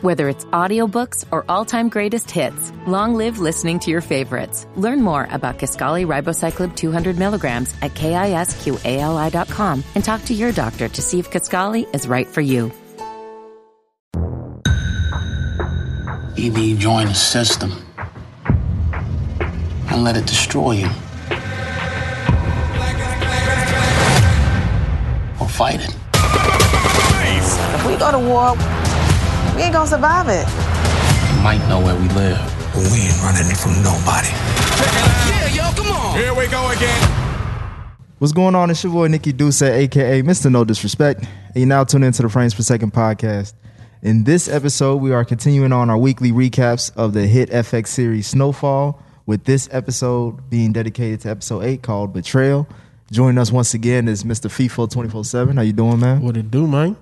Whether it's audiobooks or all-time greatest hits, long live listening to your favorites. Learn more about Kisqali Ribociclib 200 milligrams at kisqali.com and talk to your doctor to see if Kisqali is right for you. Either you join the system and let it destroy you, or fight it. If we go to war, we ain't gonna survive it. You might know where we live. But we ain't running from nobody. Yeah, yo, come on. Here we go again. What's going on? It's your boy Nikki Duce, aka Mr. No Disrespect, and you now tune into the Frames Per Second podcast. In this episode, we are continuing on our weekly recaps of the hit FX series Snowfall, with this episode being dedicated to episode 8 called Betrayal. Joining us once again is Mr. FIFO 24-7. How you doing, man? What it do, man?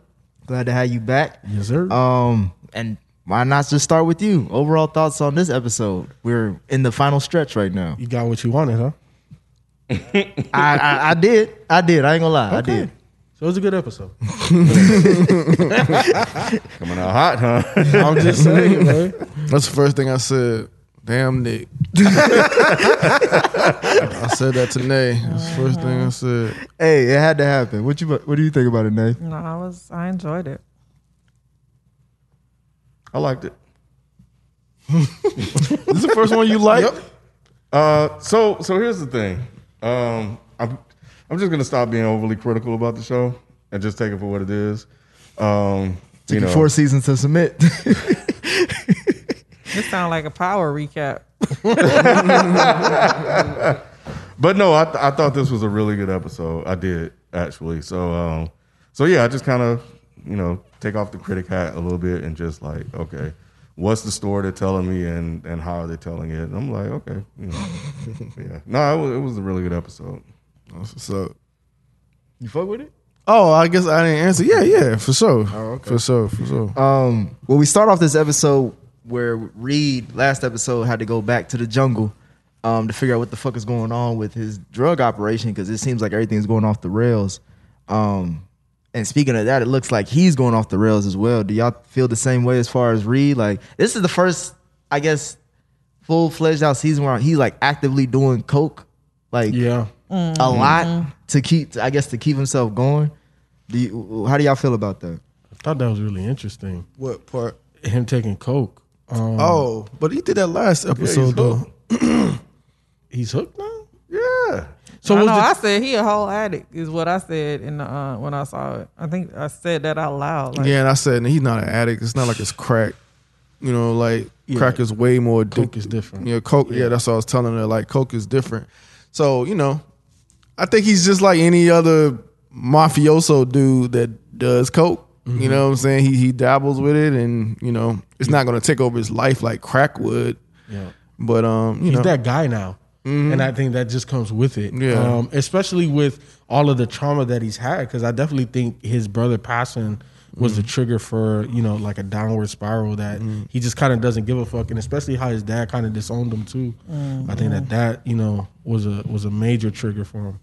Glad to have you back. Yes, sir. Um, and why not just start with you? Overall thoughts on this episode? We're in the final stretch right now. you got what you wanted, huh? I, I, I did. I did. I ain't gonna lie. I did. So it was a good episode. Coming out hot, huh? I'm just saying, man. That's the first thing I said. Damn Nick. I said that to Nay. That's the first thing I said. Hey, it had to happen. What you what do you think about it, Nate? No, I was I enjoyed it. I liked it. this is the first one you liked. Uh, so so here's the thing. Um, I'm I'm just gonna stop being overly critical about the show and just take it for what it is. Um, Took you you know, four seasons to submit. It sounds like a power recap. but no, I th- I thought this was a really good episode. I did actually. So um, so yeah, I just kind of you know take off the critic hat a little bit and just like okay. What's the story they're telling me, and, and how are they telling it? And I'm like, okay, you know, yeah. No, it was, it was a really good episode. So, you fuck with it? oh, I guess I didn't answer. Yeah, yeah, for sure. Oh, okay. For sure, for sure. Um, well, we start off this episode where Reed last episode had to go back to the jungle um, to figure out what the fuck is going on with his drug operation because it seems like everything's going off the rails. Um, and speaking of that, it looks like he's going off the rails as well. Do y'all feel the same way as far as Reed? Like this is the first, I guess, full fledged out season where he's like actively doing coke, like Yeah. a lot to keep, I guess, to keep himself going. Do you, how do y'all feel about that? I thought that was really interesting. What part? Him taking coke. Um, Oh, but he did that last episode though. he's hooked now. Yeah. So I was know. the- I said he a whole addict is what I said in the uh, when I saw it. I think I said that out loud. Like, Yeah, and I said he's not an addict. It's not like it's crack. You know, like crack is way more addictive. Coke is different. Yeah, coke. Yeah. that's what I was telling her. Like coke is different. So you know, I think he's just like any other mafioso dude that does coke. Mm-hmm. You know what I'm saying? He he dabbles with it, and you know, it's not going to take over his life like crack would. Yeah. But um, you He's know, that guy now. And I think that just comes with it. Yeah. Um, especially with all of the trauma that he's had. Because I definitely think his brother passing was the trigger for, you know, like a downward spiral that he just kind of doesn't give a fuck. And especially how his dad kind of disowned him too. I think that that, you know, was a was a major trigger for him.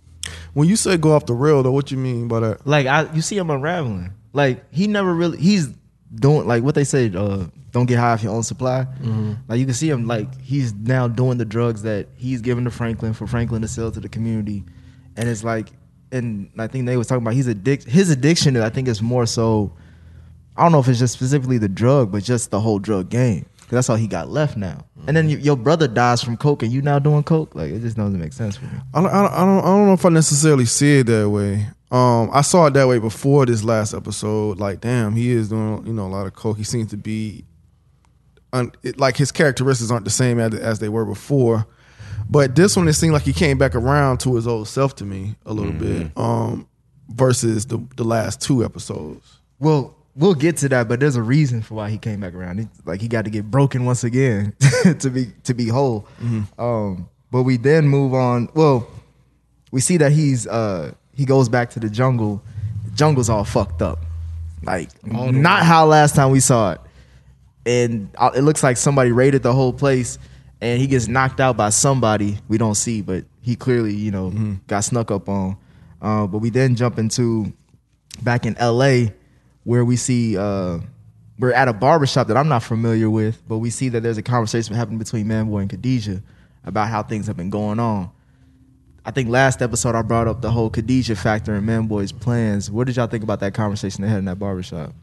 when you say go off the rail, though, what you mean by that? like I you see him unraveling. Like he never really he's doing like what they say, uh, don't get high off your own supply. Like you can see him like he's now doing the drugs that he's giving to Franklin for Franklin to sell to the community. And it's like and I think they was talking about he's addic- his addiction I think is more so I don't know if it's just specifically the drug, but just the whole drug game. 'Cause that's all he got left now. And then you, your brother dies from coke, and you now doing coke. Like it just doesn't make sense for me. I don't, I don't, I don't know if I necessarily see it that way. Um, I saw it that way before this last episode. Like, damn, he is doing, you know, a lot of coke. He seems to be, un, it, like his characteristics aren't the same as, as they were before. But this one, it seemed like he came back around to his old self to me a little bit. Um, versus the the last two episodes. Well, we'll get to that, but there's a reason for why he came back around. He, like he got to get broken once again to be to be whole. Um, but we then move on. Well, we see that he's uh he goes back to the jungle. The jungle's all fucked up. Like not how last time we saw it. And uh, it looks like somebody raided the whole place and he gets knocked out by somebody we don't see, but he clearly, you know, got snuck up on. Uh, but we then jump into back in LA where we see uh we're at a barbershop that I'm not familiar with, but we see that there's a conversation happening between Manboy and Khadijah about how things have been going on. I think last episode I brought up the whole Khadijah factor in Manboy's plans. What did y'all think about that conversation they had in that barbershop?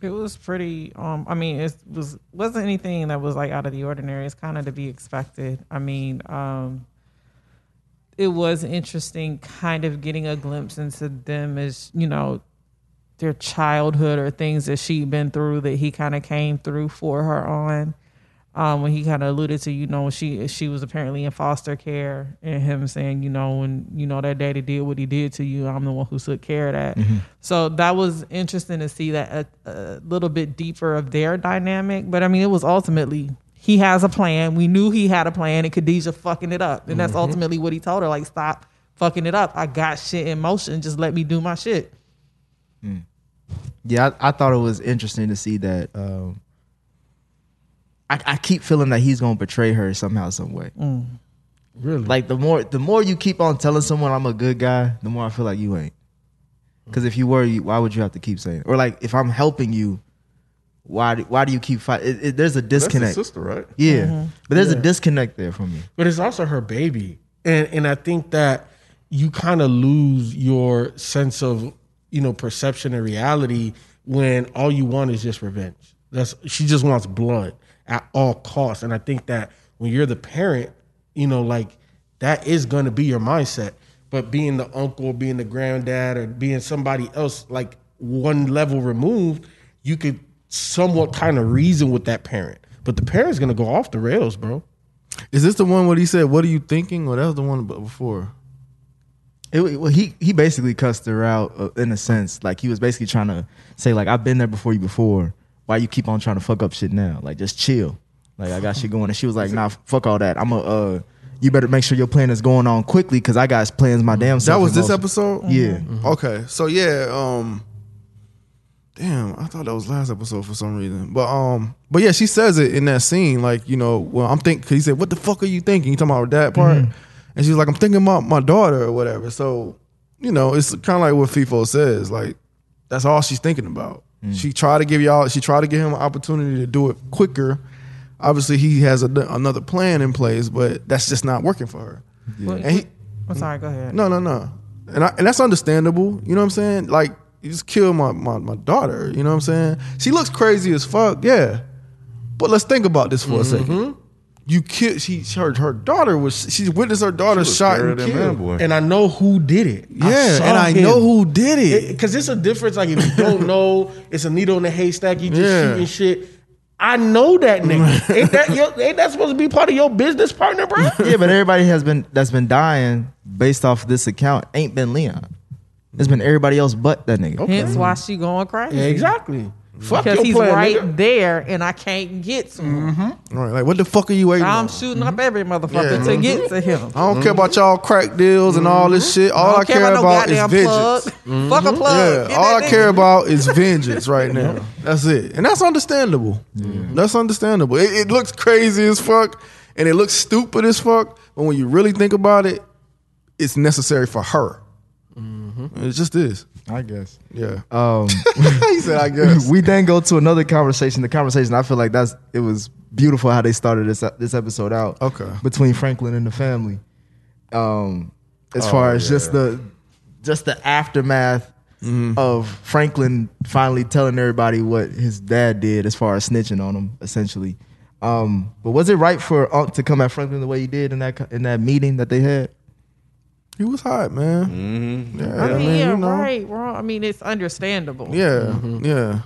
It was pretty. Um, I mean, it was wasn't anything that was like out of the ordinary. It's kind of to be expected. I mean, um, it was interesting, kind of getting a glimpse into them as you know their childhood or things that she'd been through that he kind of came through for her on. Um, when he kind of alluded to, you know, she she was apparently in foster care, and him saying, you know, when you know that daddy did what he did to you, I'm the one who took care of that. So that was interesting to see that a, a little bit deeper of their dynamic. But I mean, it was ultimately he has a plan. We knew he had a plan, and Khadijah fucking it up, and that's ultimately what he told her. Like, stop fucking it up. I got shit in motion. Just let me do my shit. Yeah, I, I thought it was interesting to see that. Um, I, I keep feeling that he's gonna betray her somehow, some way. Mm. Really? Like the more the more you keep on telling someone I'm a good guy, the more I feel like you ain't. Because if you were, you, why would you have to keep saying? Or like if I'm helping you, why do, why do you keep fighting? It, it, there's a That's his disconnect. sister, right? Yeah, mm-hmm. but there's a disconnect there for me. but it's also her baby and and i think that you kind of lose your sense of you know perception and reality when all you want is just revenge that's she just wants blood at all costs and i think that when you're the parent you know like that is going to be your mindset but being the uncle being the granddad or being somebody else like one level removed you could somewhat kind of reason with that parent but the parent's going to go off the rails bro Is this the one where he said, "What are you thinking?" Or that was the one before? It, well, he he basically cussed her out uh, in a sense. Like he was basically trying to say, like I've been there before you before. Why you keep on trying to fuck up shit now? Like just chill. Like I got shit going. And she was like, Nah, fuck all that. I'm a. Uh, you better make sure your plan is going on quickly because I got plans my damn That was this motion." episode. Yeah. Okay, so yeah, um, damn, I thought that was last episode for some reason, but um, but yeah, she says it in that scene, like you know, well, I'm thinking, cause he said, "What the fuck are you thinking?" You talking about that part, and she's like, "I'm thinking about my daughter or whatever." So, you know, it's kind of like what FIFO says, like that's all she's thinking about. Mm. She tried to give y'all, she tried to give him an opportunity to do it quicker. Obviously, he has a, another plan in place, but that's just not working for her. What- And he, I'm sorry. Go ahead. no, no, no. And I, and that's understandable. You know what I'm saying? Like you just killed my, my my daughter. You know what I'm saying? She looks crazy as fuck. Yeah. But let's think about this for a mm-hmm. second. You killed. She her her daughter was. She witnessed her daughter shot and killed. Manboy. and I know who did it. Yeah, saw and I him. know who did it. Because it's a difference. Like if you don't know, it's a needle in the haystack. You just Yeah. shooting shit. I know that nigga. ain't that your, ain't that supposed to be part of your business partner, bro? yeah, but everybody has been that's been dying based off this account ain't been Leon. It's been everybody else but that nigga. Okay. Hence why she going crazy. Yeah, exactly. Fuck Because he's plan, right nigga. there, and I can't get to him. Mm-hmm. All right, like what the fuck are you waiting I'm on? shooting up mm-hmm. every motherfucker Yeah. to mm-hmm. get to him. I don't care about y'all crack deals and all this shit. All I, don't care, no about is goddamn vengeance. plug. Fuck a plug. Yeah, all that I care about is vengeance right now. That's it, and that's understandable. That's understandable. It, it looks crazy as fuck, and it looks stupid as fuck. But when you really think about it, it's necessary for her. It just is. I guess. Yeah. Um, he said, "I guess." we then go to another conversation. The conversation I feel like that's it was beautiful how they started this this episode out. Okay. between Franklin and the family. Um, as Oh, far as just the just the aftermath of Franklin finally telling everybody what his dad did as far as snitching on him, essentially. Um, but was it right for Unc to come at Franklin the way he did in that in that meeting that they had? He was hot, man. Mm-hmm. Yeah, I mean, yeah, you know. right, wrong. I mean, it's understandable. Yeah, yeah,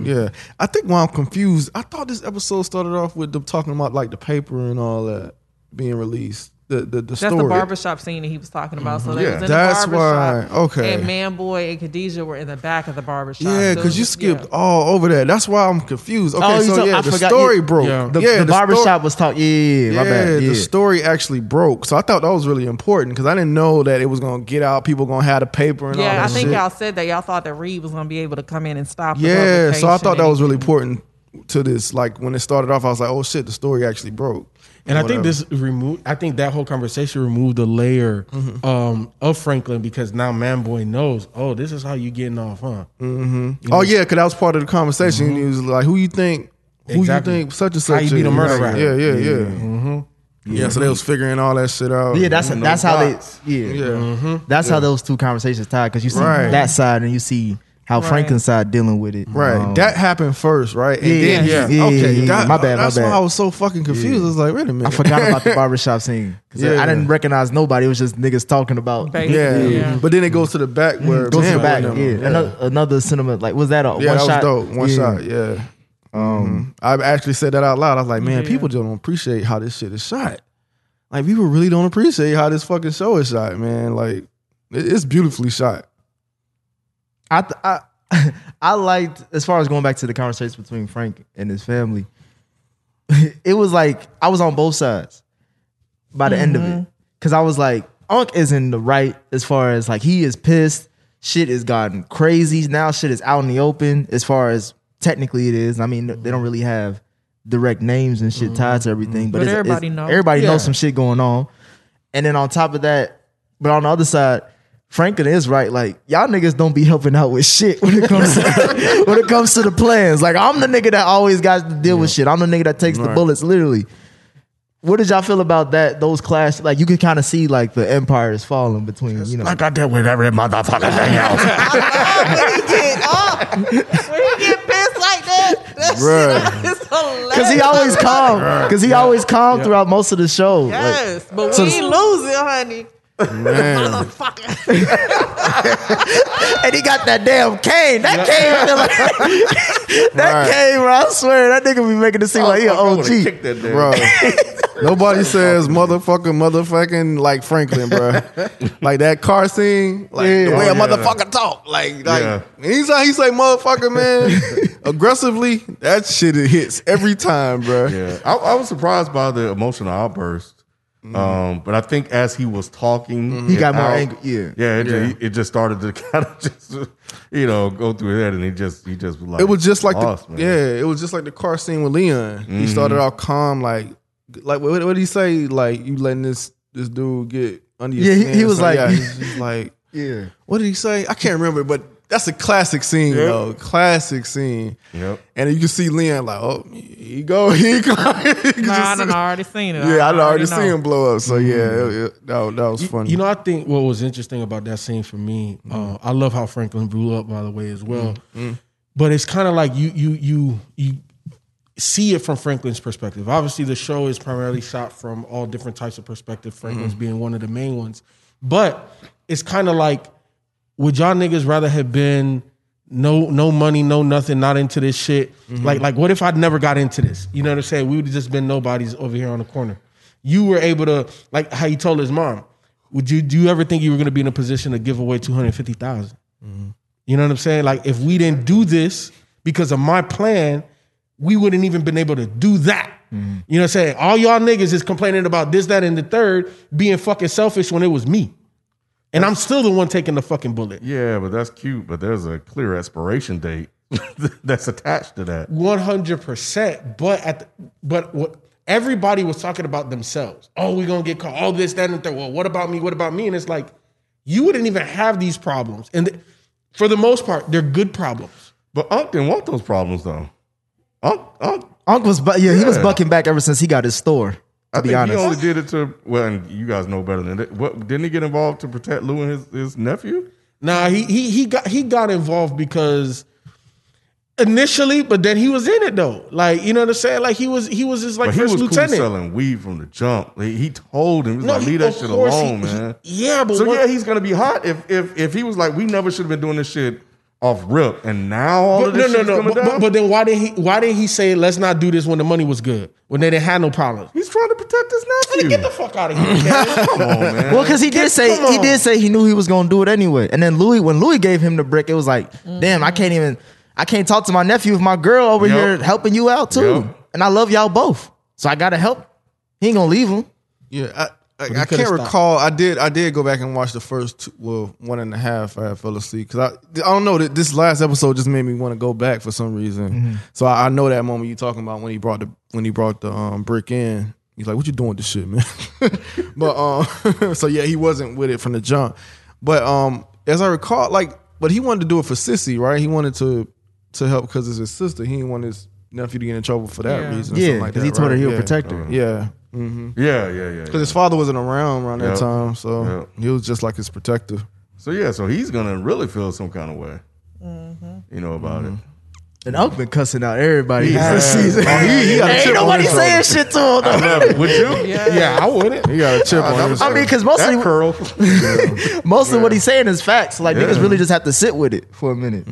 yeah. I think why I'm confused. I thought this episode started off with them talking about like the paper and all that being released. The the, the That's story. the barbershop scene that he was talking about. So they Yeah. was in That's the barbershop. why- okay. And Manboy and Khadijah were in the back of the barbershop. Yeah, So it because you was- skipped yeah. all over that. That's why I'm confused. Okay, Oh, you so talk- yeah, I the forgot story you- broke. Yeah. The, yeah, the, sto- barbershop was talking. Yeah, yeah, my bad. the story actually broke. So I thought that was really important because I didn't know that it was gonna get out. People gonna have the paper and all Yeah, that I think shit. y'all said that y'all thought that Reed was going to be able to come in and stop. the Yeah, so I thought that publication was really important to this. Like when it started off, I was like, oh shit, the story actually broke. And I think this removed. I think that whole conversation removed a layer Mm-hmm. um, of Franklin because now Manboy knows. Oh, this is how you getting off, huh? Mm-hmm. Oh yeah, because that was part of the conversation. He was like, "Who you think? Who Exactly. you think? Such and How such? you beat a is?" murder Right. rap. Yeah, yeah, yeah. Mm-hmm. Yeah. So they was figuring all that shit out. Yeah, that's that's how they. Yeah, yeah. that's how those two conversations tied because you see Right. that side and you see how Right. Franklin's side dealing with it. Right, Um, that happened first, right? And Yeah, then, yeah, yeah, okay, yeah, yeah. that- My bad, my That's bad. why I was so fucking confused. I was like, wait a minute, I forgot about the barbershop scene because Yeah. I didn't recognize nobody. It was just niggas talking about. Ba- Yeah. Yeah. but then it goes to the back where Goes to the back, them- yeah. Another another cinema like was that a yeah, one that shot? was dope. One Yeah. shot, yeah. Um, I actually said that out loud. I was like, man, Yeah. people don't appreciate how this shit is shot. Like, people really don't appreciate how this fucking show is shot, man. Like, it's beautifully shot. I th- I I liked as far as going back to the conversation between Frank and his family. It was like I was on both sides by the end of it mm-hmm. because I was like, Unc is in the right as far as like he is pissed. Shit has gotten crazy now. Shit is out in the open as far as technically it is. I mean, they don't really have direct names and shit tied to mm-hmm. everything, but, But it's, everybody it's- knows. Everybody Yeah. knows some shit going on. And then on top of that, but on the other side, Franklin is right. Like y'all niggas don't be helping out with shit when it comes to, when it comes to the plans. Like I'm the nigga that always got to deal with shit. I'm the nigga that takes the bullets literally. What did y'all feel about that? Those clash, like you could kind of see like the empire is falling between you know. Like I did with every motherfucking thing else. when he get pissed like that, that Bruh. shit is hilarious. Cause he always calm. Cause he always calm throughout most of the show. Like, Yes, but So- we ain't losing, honey. Man. Motherfucker. and he got that damn cane. That cane, feel like, that Right. cane, bro. I swear that nigga be making it seem like he an I OG. that bro. Nobody says motherfucker, motherfucking like Franklin, bro. Like that car scene, like the Yeah. way a Oh, yeah. motherfucker talk, like like Yeah. anytime he say motherfucker, man, aggressively, that shit it hits every time, bro. Yeah, I, I was surprised by the emotional outburst. Mm-hmm. Um, but I think as he was talking, mm-hmm. He got more out, angry, yeah. yeah, it, Yeah. Just, it just started to kind of just, you know, go through his head, and he just, he just was like, It was just like lost, the man. yeah, it was just like the car scene with Leon. He mm-hmm. started off calm, like like what, what did he say? Like you letting this this dude get under your Yeah, he- skin he or was like- yeah, he's just like Yeah. what did he say? I can't remember, but that's a classic scene, though. Classic scene. Yep. And you can see Leon like, oh, he go, he go. You Nah, I just done already seen it. Yeah, I done already know. seen him blow up. So mm-hmm. yeah, it- it- that, was- that was funny. You know, I think what was interesting about that scene for me, mm-hmm. uh, I love how Franklin blew up, by the way, as well. Mm-hmm. But it's kind of like you you you you see it from Franklin's perspective. Obviously, the show is primarily shot from all different types of perspective. Franklin's being one of the main ones, but it's kind of like, would y'all niggas rather have been no no money, no nothing, not into this shit? Mm-hmm. Like like, what if I'd never got into this? You know what I'm saying? We would have just been nobodies over here on the corner. You were able to like how he told his mom. Would you do you ever think you were going to be in a position to give away two hundred fifty mm-hmm. You know what I'm saying? Like if we didn't do this because of my plan, we wouldn't even been able to do that. Mm-hmm. You know what I'm saying? All y'all niggas is complaining about this, that, and the third being fucking selfish when it was me. And I'm still the one taking the fucking bullet. Yeah, but that's cute. But there's a clear expiration date that's attached to that. One hundred percent. But at the, but what everybody was talking about themselves. Oh, we're gonna get caught. All this, that, and the third. Well, what about me? What about me? And it's like you wouldn't even have these problems. And th- for the most part, they're good problems. But Unc didn't want those problems though. Unc, Unc, Unc was, bu- yeah, he was bucking back ever since he got his store. I be think honest, he only did it to well, and you guys know better than that. What didn't he get involved to protect Lou and his, his nephew? Nah, he he he got he got involved because initially, but then he was in it though. Like you know what I'm saying? Like he was he was his like but he first was lieutenant. cool selling weed from the jump. He, he told him, he was No, like, leave that shit alone, he- he- man. yeah, but so what- yeah, he's gonna be hot if if if he was like, we never should have been doing this shit off rip, and now all But of no, this no, shit's no. But, but, but then why did he why didn't he say let's not do this when the money was good when they didn't have no problems? he's trying to protect his nephew. Get the fuck out of here, man. Come on, man. Well, because he did say he did say he knew he was gonna do it anyway. And then Louis, when Louis gave him the brick, it was like, mm-hmm. damn, I can't even, I can't talk to my nephew if my girl over Yep. here helping you out too. Yep. And I love y'all both, so I gotta help. He ain't gonna leave him. Yeah, I, I can't stopped. recall. I did. I did go back and watch the first two, well, one and a half. I fell asleep because I. I don't know. that This last episode just made me want to go back for some reason. Mm-hmm. So I, I know that moment you talking about when he brought the when he brought the um, brick in. He's like, "What you doing with this shit, man?" but um, so yeah, he wasn't with it from the jump. But um, as I recall, like, but he wanted to do it for Cissy, right? He wanted to to help because it's his sister. He didn't want his nephew to get in trouble for that Yeah. reason. Yeah, something like because he told her he would Yeah. protect her. Yeah. Mm-hmm. Yeah, yeah, yeah. Because his father wasn't around around that Yep. time, so Yep. he was just like his protector. So yeah, so he's gonna really feel some kind of way. You know about it. And Unc been cussing out everybody Yeah. this season. Oh, he- he got a Ain't chip on nobody his saying shit to him. though. I love it. Would you? Yeah. Yeah, I wouldn't. He got a chip on his I mean, because mostly That curl. most of what he's saying is facts. Like Yeah. niggas really just have to sit with it for a minute.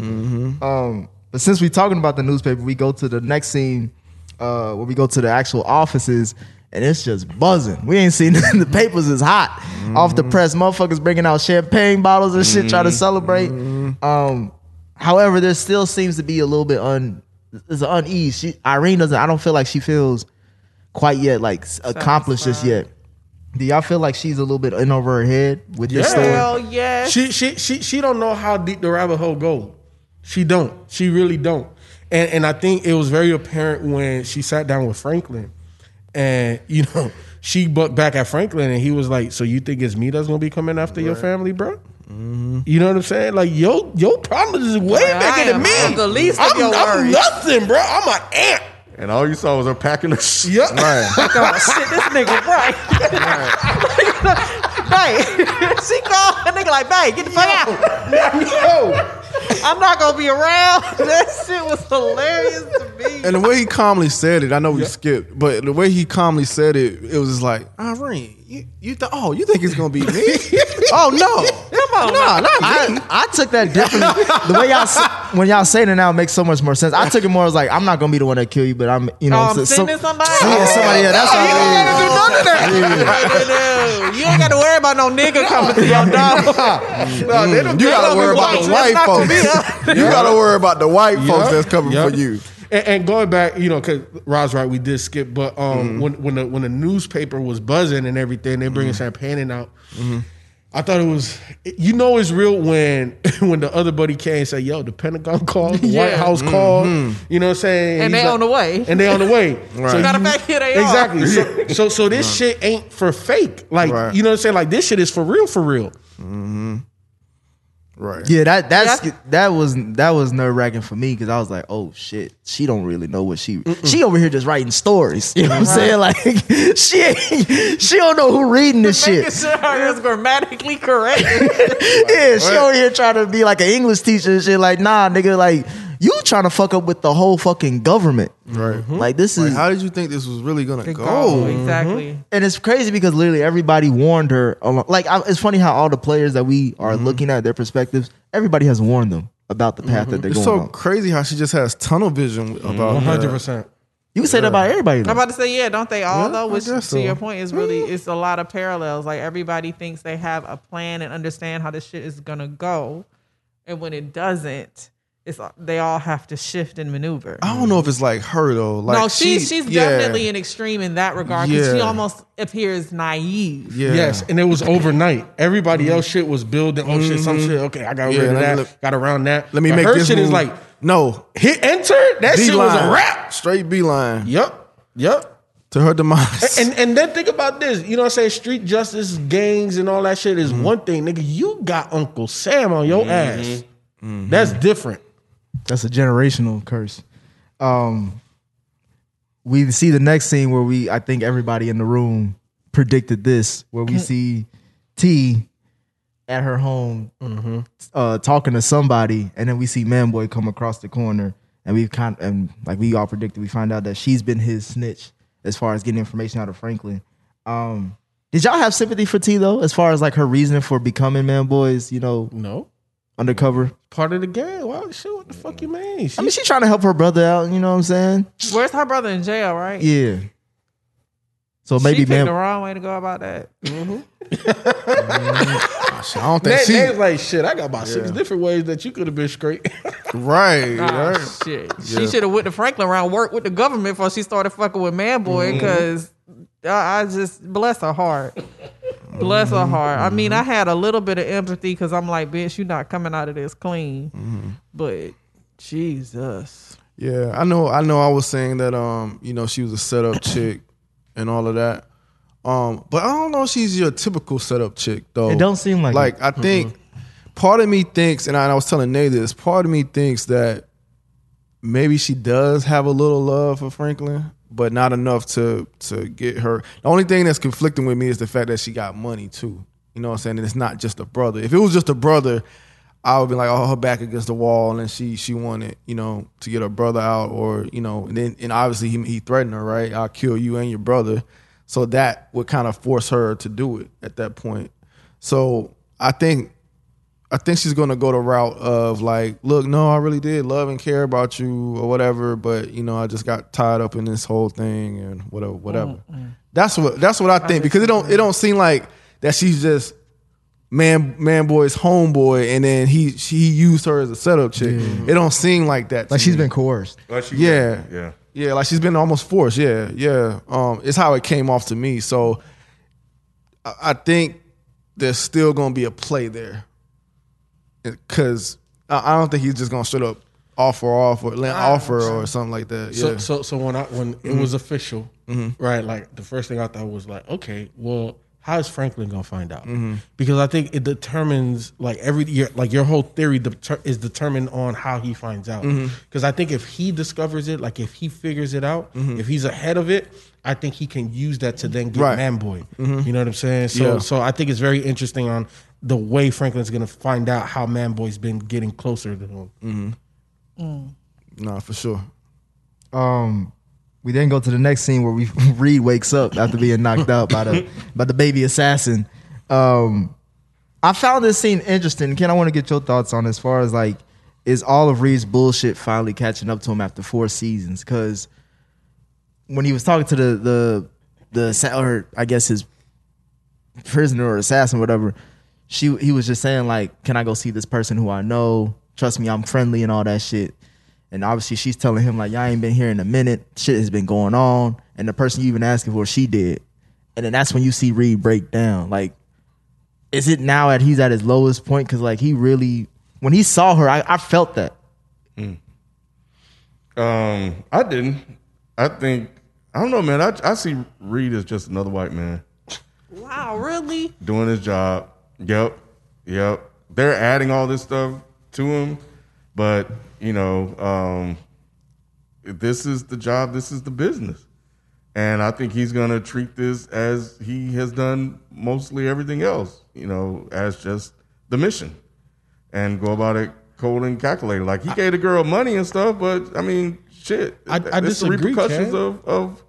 Um, but since we talking about the newspaper, we go to the next scene uh, where we go to the actual offices, and it's just buzzing. We ain't seen nothing. the papers is hot off the press. Motherfuckers bringing out champagne bottles and shit, trying to celebrate. Um, however, there still seems to be a little bit un. There's an unease. She, Irene doesn't. I don't feel like she feels quite yet like s- accomplished just yet. Do y'all feel like she's a little bit in over her head with this Yeah. story? Hell yeah. She she she she don't know how deep the rabbit hole go. She don't. She really don't. And and I think it was very apparent when she sat down with Franklin, and you know she bucked back at Franklin, and he was like, "So you think it's me that's gonna be coming after your family, bro?" Mm-hmm. You know what I'm saying? Like yo, your problems is way I bigger than me. I'm the least of I'm, your I'm worries. nothing, bro. I'm an ant. And all you saw was her packing the shit. Yep. oh, shit, this nigga right. hey, she called a nigga like, babe, get the fuck out. Yo. I'm not gonna be around. That shit was hilarious to me. And the way he calmly said it, I know we skipped, but the way he calmly said it, it was like, Irene, you, you th- oh, you think it's gonna be me? oh no, Come on, nah, not me. I, I took that differently. the way y'all s- when y'all saying it now it makes so much more sense. I took it more as like I'm not gonna be the one that kill you, but I'm you know Oh, I'm so- sending so- somebody? Yeah, oh, somebody. Yeah, that's Oh, you how. don't gotta do none of that. You ain't got to worry about no nigga coming to your mm. door. No, they don't- you gotta worry about the white folks. You gotta worry about the white folks that's coming yup. for you. And, and going back, you know, because Rod's right, we did skip, but um, mm. when when the when the newspaper was buzzing and everything, they bringing mm. champagne out. Mm-hmm. I thought it was, you know, it's real when when the other buddy came and said, "Yo, the Pentagon called, the White Yeah. House called." Mm-hmm. You know what I'm saying? And He's they on the way. And they on the way. Right. Matter of fact, here they are. exactly. So, so so this shit ain't for fake. Like Right. you know what I'm saying? Like this shit is for real, for real. Mm-hmm. Right. Yeah, that that's Yeah. that was that was nerve wracking for me because I was like, oh shit, she don't really know what she she over here just writing stories. You know what I'm saying? Like she ain't, she don't know who reading this Making shit. sure it's grammatically correct. Yeah, she over here trying to be like an English teacher and shit. Like, nah, nigga, like you trying to fuck up with the whole fucking government. Right. Mm-hmm. Like this Like, is how did you think this was really gonna go? Oh, exactly. Mm-hmm. and it's crazy because literally everybody warned her. along- Like I, it's funny how all the players that we are Mm-hmm. looking at their perspectives, everybody has warned them about the path mm-hmm. that they're It's going so on. crazy how she just has tunnel vision about One hundred that. percent. You can say that about everybody. Though. I'm about to say, yeah, don't they all Yeah, though? I Which to guess so. your point is really it's a lot of parallels. Like everybody thinks they have a plan and understand how this shit is gonna go, and when it doesn't, it's they all have to shift and maneuver. I don't know if it's like her though. Like no, she's she- she's yeah. definitely an extreme in that regard because she almost appears naive. Yeah. Yes, and it was overnight. Everybody mm-hmm. else shit was building. Oh shit, some mm-hmm. shit. Okay, I got Yeah, rid of that. look- got around that. Let me But make her this shit is like no hit enter. That shit was a wrap. Straight beeline Yep, yep. to her demise. And and then think about this. You know what I'm saying? Street justice, gangs, and all that shit is mm-hmm. one thing, nigga. You got Uncle Sam on your ass. That's different. That's a generational curse. Um, we see the next scene where we, I think everybody in the room predicted this, where we see T at her home uh, talking to somebody, and then we see Manboy come across the corner, and we've kind and like we all predicted, we find out that she's been his snitch as far as getting information out of Franklin. Um, did y'all have sympathy for T though, as far as like her reasoning for becoming Manboy's, you know, No. Undercover? Part of the game. Wow, shit, what the fuck you mean? She, I mean, she's trying to help her brother out. You know what I'm saying? Where's her brother in jail? Right? Yeah. So maybe she maybe picked the wrong way to go about that. Mm-hmm. I don't think they, she they like, shit, I got about six different ways that you could have been straight. right. Right. shit. She should have went to Franklin around work with the government before she started fucking with Man Boy because I, I just bless her heart. Bless Mm-hmm. her heart. I mean, I had a little bit of empathy because I'm like, bitch, you're not coming out of this clean. Mm-hmm. But Jesus. Yeah, I know. I know. I was saying that, um, you know, she was a setup chick and all of that. Um, but I don't know if she's your typical setup chick though. It don't seem like like it. I think part of me thinks, and I, and I was telling Nate this. Part of me thinks that maybe she does have a little love for Franklin, but not enough to to get her. The only thing that's conflicting with me is the fact that she got money too. You know what I'm saying? And it's not just a brother. If it was just a brother, I would be like, oh, her back against the wall, and she she wanted, you know, to get her brother out, or you know, and then and obviously he he threatened her, right? I'll kill you and your brother. So that would kind of force her to do it at that point. So I think I think she's gonna go the route of like, look, no, I really did love and care about you or whatever, but you know, I just got tied up in this whole thing and whatever, whatever. That's what that's what I think because it don't it don't seem like that she's just man man boy's homeboy and then he she used her as a setup chick. It don't seem like that. to Like she's me. been coerced. Like she- Yeah. yeah. Yeah, like she's been almost forced. Yeah, yeah. Um, it's how it came off to me. So I, I think there's still gonna be a play there. Cause I, don't think he's just gonna straight up offer off or land offer or something like that. Yeah. So, so, so when I when it mm-hmm. was official, mm-hmm. right? Like the first thing I thought was like, okay, well, how is Franklin gonna find out? Mm-hmm. Because I think it determines like every year, like your whole theory is determined on how he finds out. Because I think if he discovers it, like if he figures it out, if he's ahead of it, I think he can use that to then get Right. man boy. You know what I'm saying? So, Yeah. so I think it's very interesting on the way Franklin's gonna find out how man boy's been getting closer to him. no, for sure. Um, we then go to the next scene where we Reed wakes up after being knocked out by the by the baby assassin. Um, I found this scene interesting. Ken, I want to get your thoughts on as far as like, is all of Reed's bullshit finally catching up to him after four seasons? Because when he was talking to the the the or I guess his prisoner or assassin, whatever, she he was just saying like, "Can I go see this person who I know? Trust me, I'm friendly and all that shit." And obviously, she's telling him like, "Y'all ain't been here in a minute. Shit has been going on." And the person you even asking for, she did. And then that's when you see Reed break down. Like, is it now that he's at his lowest point? Because like he really, when he saw her, I, I felt that. Um, I didn't. I think I don't know, man. I I see Reed as just another white man Wow, really? doing his job. Yep, yep. They're adding all this stuff to him, but you know, um, this is the job. This is the business, and I think he's gonna treat this as he has done mostly everything else. You know, as just the mission, and go about it cold and calculated. Like he gave the girl money and stuff, but I mean, shit. I- I that's the repercussions Ken. of of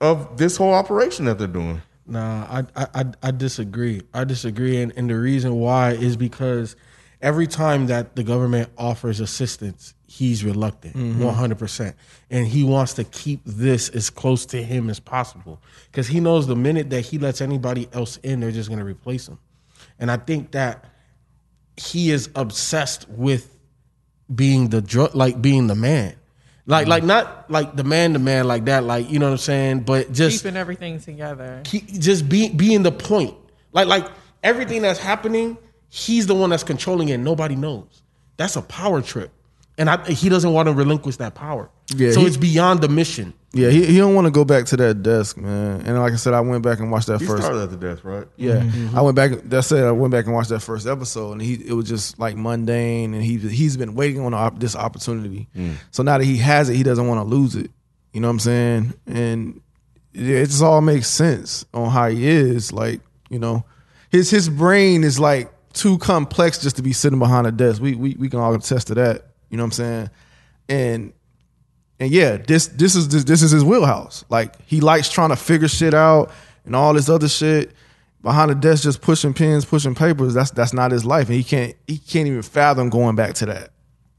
of this whole operation that they're doing. Nah, I, I I disagree. I disagree, and and the reason why is because every time that the government offers assistance, he's reluctant, mm-hmm. one hundred percent, and he wants to keep this as close to him as possible because he knows the minute that he lets anybody else in, they're just going to replace him, and I think that he is obsessed with being the drug, like being the man. Like, uh-huh. like not like the man, the man, like that, like you know what I'm saying, but just Keeping everything together. he just be being the point. Like like everything that's happening, he's the one that's controlling it. Nobody knows. That's a power trip, and I, he doesn't want to relinquish that power. Yeah, so he- it's beyond the mission. Yeah, he, he don't want to go back to that desk, man. And like I said, I went back and watched that He first. started at the desk, right? Yeah, mm-hmm. I went back. That's it. I went back and watched that first episode, and he it was just like mundane, and he he's been waiting on op- this opportunity. Mm. So now that he has it, he doesn't want to lose it. You know what I'm saying? And it, it just all makes sense on how he is. Like you know, his his brain is like too complex just to be sitting behind a desk. We we we can all attest to that. You know what I'm saying? And and yeah, this this is this, this is his wheelhouse. Like he likes trying to figure shit out and all this other shit behind the desk, just pushing pins, pushing papers. That's that's not his life, and he can't he can't even fathom going back to that.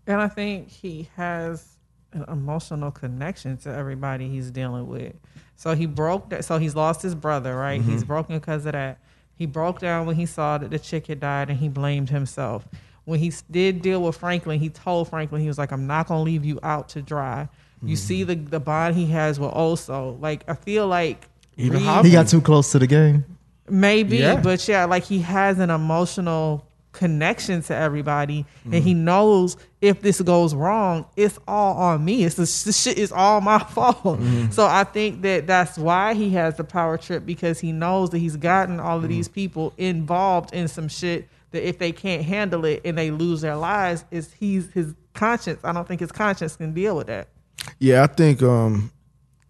And I think he has an emotional connection to everybody he's dealing with. So he broke that. So he's lost his brother, right? Mm-hmm. He's broken because of that. He broke down when he saw that the chick had died and he blamed himself. When he did deal with Franklin, he told Franklin, he was like, I'm not going to leave you out to dry. You Mm-hmm. see the, the bond he has with also. Like, I feel like Even Reed- He got too close to the game. Maybe, Yeah. but yeah, like he has an emotional connection to everybody, and Mm-hmm. he knows if this goes wrong, it's all on me. It's this, this shit is all my fault. Mm-hmm. So I think that that's why he has the power trip because he knows that he's gotten all of these Mm-hmm. people involved in some shit that if they can't handle it and they lose their lives, is he's his conscience. I don't think his conscience can deal with that. Yeah, I think. Um,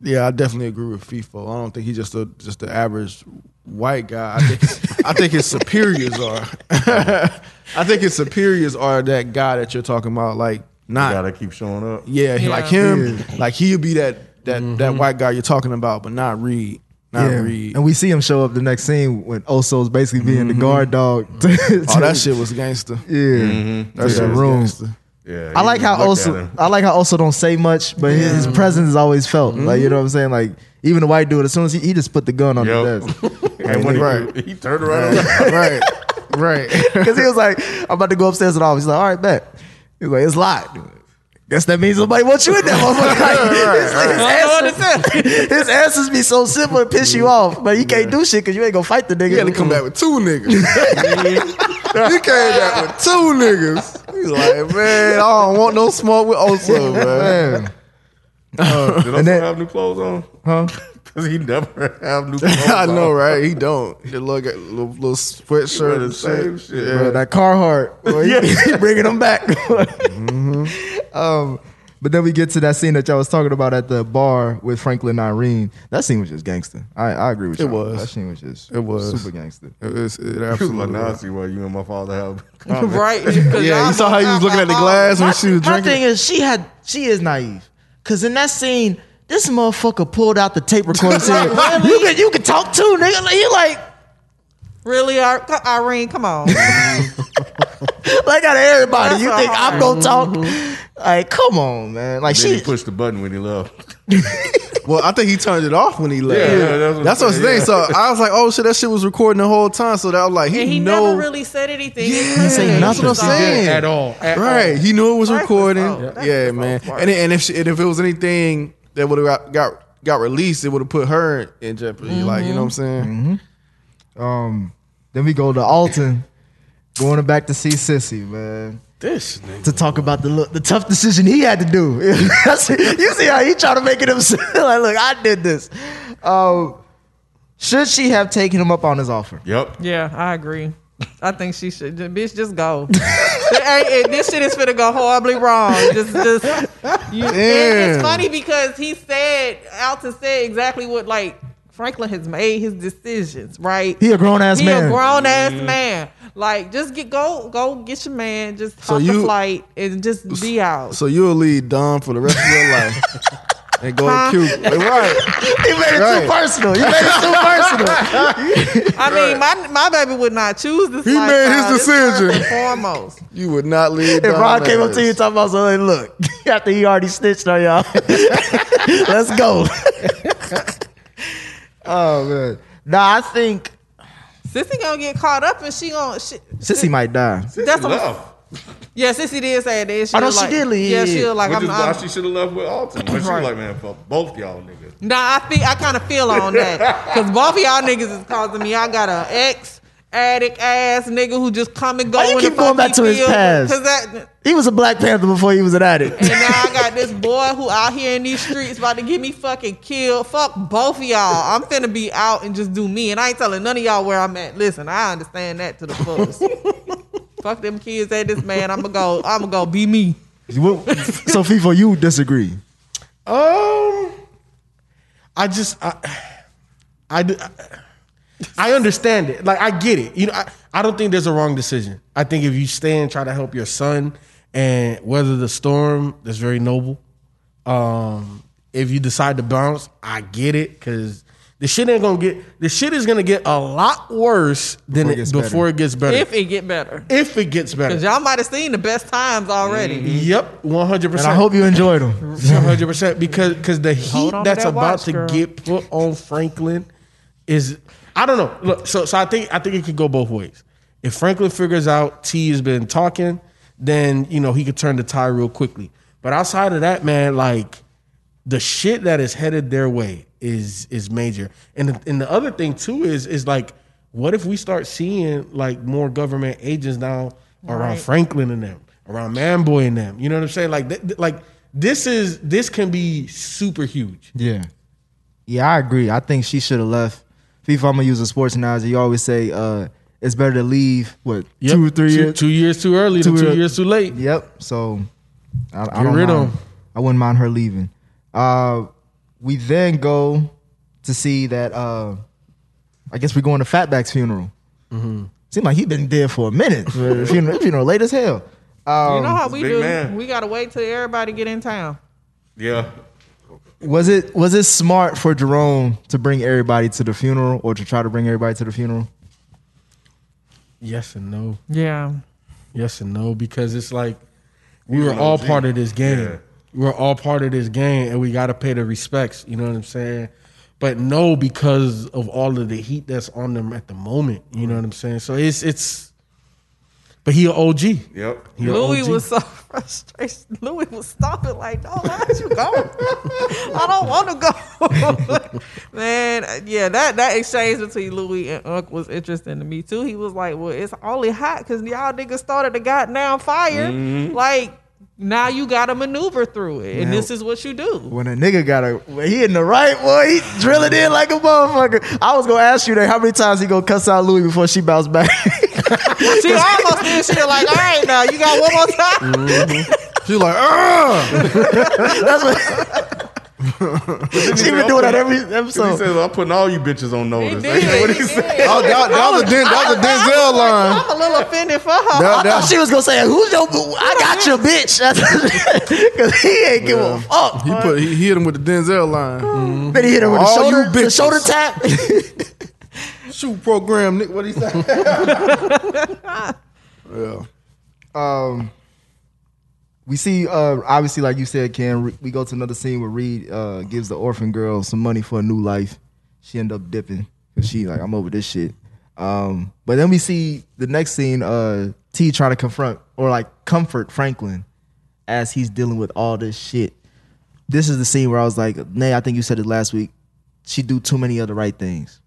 yeah, I definitely agree with FIFO. I don't think he's just a just the average white guy. I think I think his superiors are. I think his superiors are that guy that you're talking about. Like not. Gotta keep showing up. Yeah, Yeah. like him. Like he'll be that that that white guy you're talking about, but not Reed. Not Yeah. Reed. And we see him show up the next scene when Oso's basically being the mm-hmm. guard dog. to- oh, that shit was gangster. Yeah. Mm-hmm. That shit Yeah. was Room. gangster. Yeah, I like how looked at Oso. I like how Oso don't say much, but his, his presence is always felt. Like you know what I'm saying. Like even the white dude, as soon as he, he just put the gun on Yep. the desk. And when Right. he, he turned around, right, right. Because he was like, I'm about to go upstairs and office. He's like, all right, bet. He's like, it's locked. Guess that means somebody wants you in there, motherfucker. Like, his, answers, his answers be so simple and piss you off, but you can't do shit because you ain't gonna fight the nigga. He had to come back with two niggas. he came back with two niggas. He's like, man, I don't want no smoke with Oso, man. Man. did Oso And then- have new clothes on? Huh? Because he never have new clothes. I know, on. right? He don't. He look at little, little sweatshirt and same shit. shit. Yeah. Bro, that Carhartt, boy, he, he bringing them back. Mm-hmm. Um, but then we get to that scene that y'all was talking about at the bar with Franklin and Irene. That scene was just gangster. I, I agree with you. It was. That scene was just It was. super gangster. It, was, it He was like, absolutely. now I was. see why you and my father have. right? Yeah, you saw how he was looking at the glass when she was My drinking. thing is, she had she is naive. Cause in that scene, this motherfucker pulled out the tape recorder and said, "You can you can talk too, nigga." Like, you like Really, Irene? Come on. like out of everybody, That's you a think I'm gonna talk? Like, come on, man. Like she he pushed the button when he left. Well, I think he turned it off when he left. Yeah, yeah, that's what that's I'm what's saying, thing. So I was like, oh shit, that shit was recording the whole time. So that was like, he, And he know, never really said anything. Yeah, say that's what I'm nothing. saying. At all. At right? He knew it was Right, recording. that's all. Yeah, the man. And, and if she, and if it was anything that would have got, got got released, it would have put her in jeopardy. Like you know what I'm saying? um then we go to Alton, going back to see Cissy, man. This nigga. To talk about the look, the tough decision he had to do. You see how he trying to make it himself. like, look, I did this. Um, should she have taken him up on his offer? Yep. Yeah, I agree. I think she should. Just- Bitch, just go. Hey, hey, this shit is finna go horribly wrong. Just, just. You, it's funny because he said, Alton said exactly what like Franklin has made his decisions. Right? He a grown ass man. He a grown ass mm-hmm. man. Like, just get go go get your man. Just So hop the flight and just be out. So you'll lead Dom for the rest of your life and go Huh? to Cuba. Like, right? He made it Right. too personal. You made it too personal. I mean, my my baby would not choose this. He made his lifestyle. First decision. and foremost. You would not lead. If Dom Ron like came up to this. you talking about something, look, after he already snitched on y'all, let's go. Oh man, nah, I think Cissy gonna get caught up and she gonna. She, Cissy might die. That's what yeah, Cissy did say that. She I oh, know was she like, did leave. Yeah, she was like, Which I'm, is why I'm she should have left with Alton. But she Right. was like, man, fuck both y'all niggas. Nah, I think I kind of feel on that because both of y'all niggas is causing me. I got an ex addict ass nigga who just come and go. Why you keep going back he to his feel. past? 'Cause that. He was a Black Panther before he was an addict. And now I got this boy who out here in these streets about to get me fucking killed. Fuck both of y'all. I'm finna be out and just do me. And I ain't telling none of y'all where I'm at. Listen, I understand that to the fullest. Fuck them kids at this man. I'm gonna go. I'm gonna go be me. so FIFO, you disagree? Um, I just I, I, do- I understand it. Like I get it. You know, I, I don't think there's a wrong decision. I think if you stay and try to help your son and weather the storm, that's very noble. Um, if you decide to bounce, I get it because the shit ain't gonna get. The shit is gonna get a lot worse than Before it it, gets before better. it gets better. If it get better, If it gets better. because y'all might have seen the best times already. Yep, one hundred And percent. I hope you enjoyed them. One hundred percent because because the heat that's that about watch, to girl. get put on Franklin is I don't know. Look, so so I think I think it could go both ways. If Franklin figures out T has been talking, then you know he could turn the tie real quickly. But outside of that, man, like the shit that is headed their way is is major. And the, and the other thing too is is like what if we start seeing like more government agents now around Right. Franklin and them, around Manboy and them? You know what I'm saying? Like, th- th- like this is this can be super huge. Yeah. Yeah, I agree. I think she should have left. FIFA, I'm gonna use a sports analogy. You always say uh, it's better to leave what Yep. two or three two, years. two years too early, than Two two year- years too late. Yep. So I, I don't rid mind. I wouldn't mind her leaving. Uh, we then go to see that. Uh, I guess we're going to Fatback's funeral. Mm-hmm. Seemed like he been dead for a minute. Funeral, funeral late as hell. Um, you know how we do? man. We gotta wait till everybody get in town. Yeah. Was it was it smart for Jerome to bring everybody to the funeral or to try to bring everybody to the funeral? Yes and no. Yeah. Yes and no, because it's like we were all part of this game. Yeah. We're all part of this game, and we got to pay the respects. You know what I'm saying? But no, because of all of the heat that's on them at the moment. You know what I'm saying? So it's it's. But he an OG. Yep. He a Louis OG. was so frustrated. Louis was stopping like, no, why'd you go? I don't want to go. Man, yeah, that, that exchange between Louis and Unc was interesting to me too. He was like, well, it's only hot because y'all niggas started the goddamn fire. Mm-hmm. Like, now you got to maneuver through it. And Man. this is what you do. When a nigga got a when he in the right boy, he drill it in like a motherfucker. I was gonna ask you that how many times he gonna cuss out Louis before she bounced back. She almost did shit like, all right, now you got one more time. She's like, ah. That's what she been doing that every episode. He episode. says, I'm putting all you bitches on He notice. did. That's what he he said. did. Oh, that, that was a Den, that was a Denzel line. I'm a little offended for her. That, I that, thought she was gonna say, "Who's your? boo? I got your bitch," because he ain't give a fuck. he put he hit him with the Denzel line. Then he hit him with the All you shoulder, the shoulder tap. Shoot program, Nick. What he say? yeah. um, we see, uh, obviously, like you said, Ken, we go to another scene where Reed uh, gives the orphan girl some money for a new life. She end up dipping because she like, I'm over this shit. Um, but then we see the next scene, uh, T trying to confront or like comfort Franklin as he's dealing with all this shit. This is the scene where I was like, Nay, I think you said it last week. She do too many of the right things.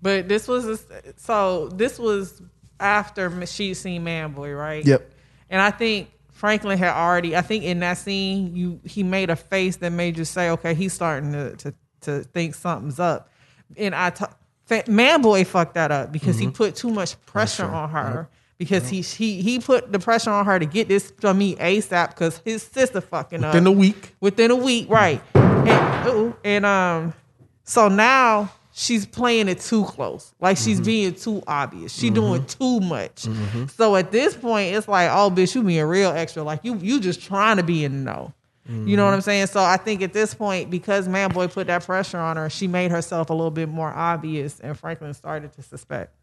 But this was a, so this was after she seen Manboy, right? Yep. And I think Franklin had already. I think in that scene, you he made a face that made you say, "Okay, he's starting to to, to think something's up." And I, t- Manboy fucked that up because Mm-hmm. he put too much pressure on her. Because he he he put the pressure on her to get this from me ASAP because his sister fucking up Within a week. within a week, right? And, and um, so now she's playing it too close, like she's mm-hmm. being too obvious. She mm-hmm. doing too much. Mm-hmm. So at this point, it's like, oh, bitch, you being real extra. Like you, you just trying to be in the know. You know what I'm saying? So I think at this point, because Manboy put that pressure on her, she made herself a little bit more obvious, and Franklin started to suspect.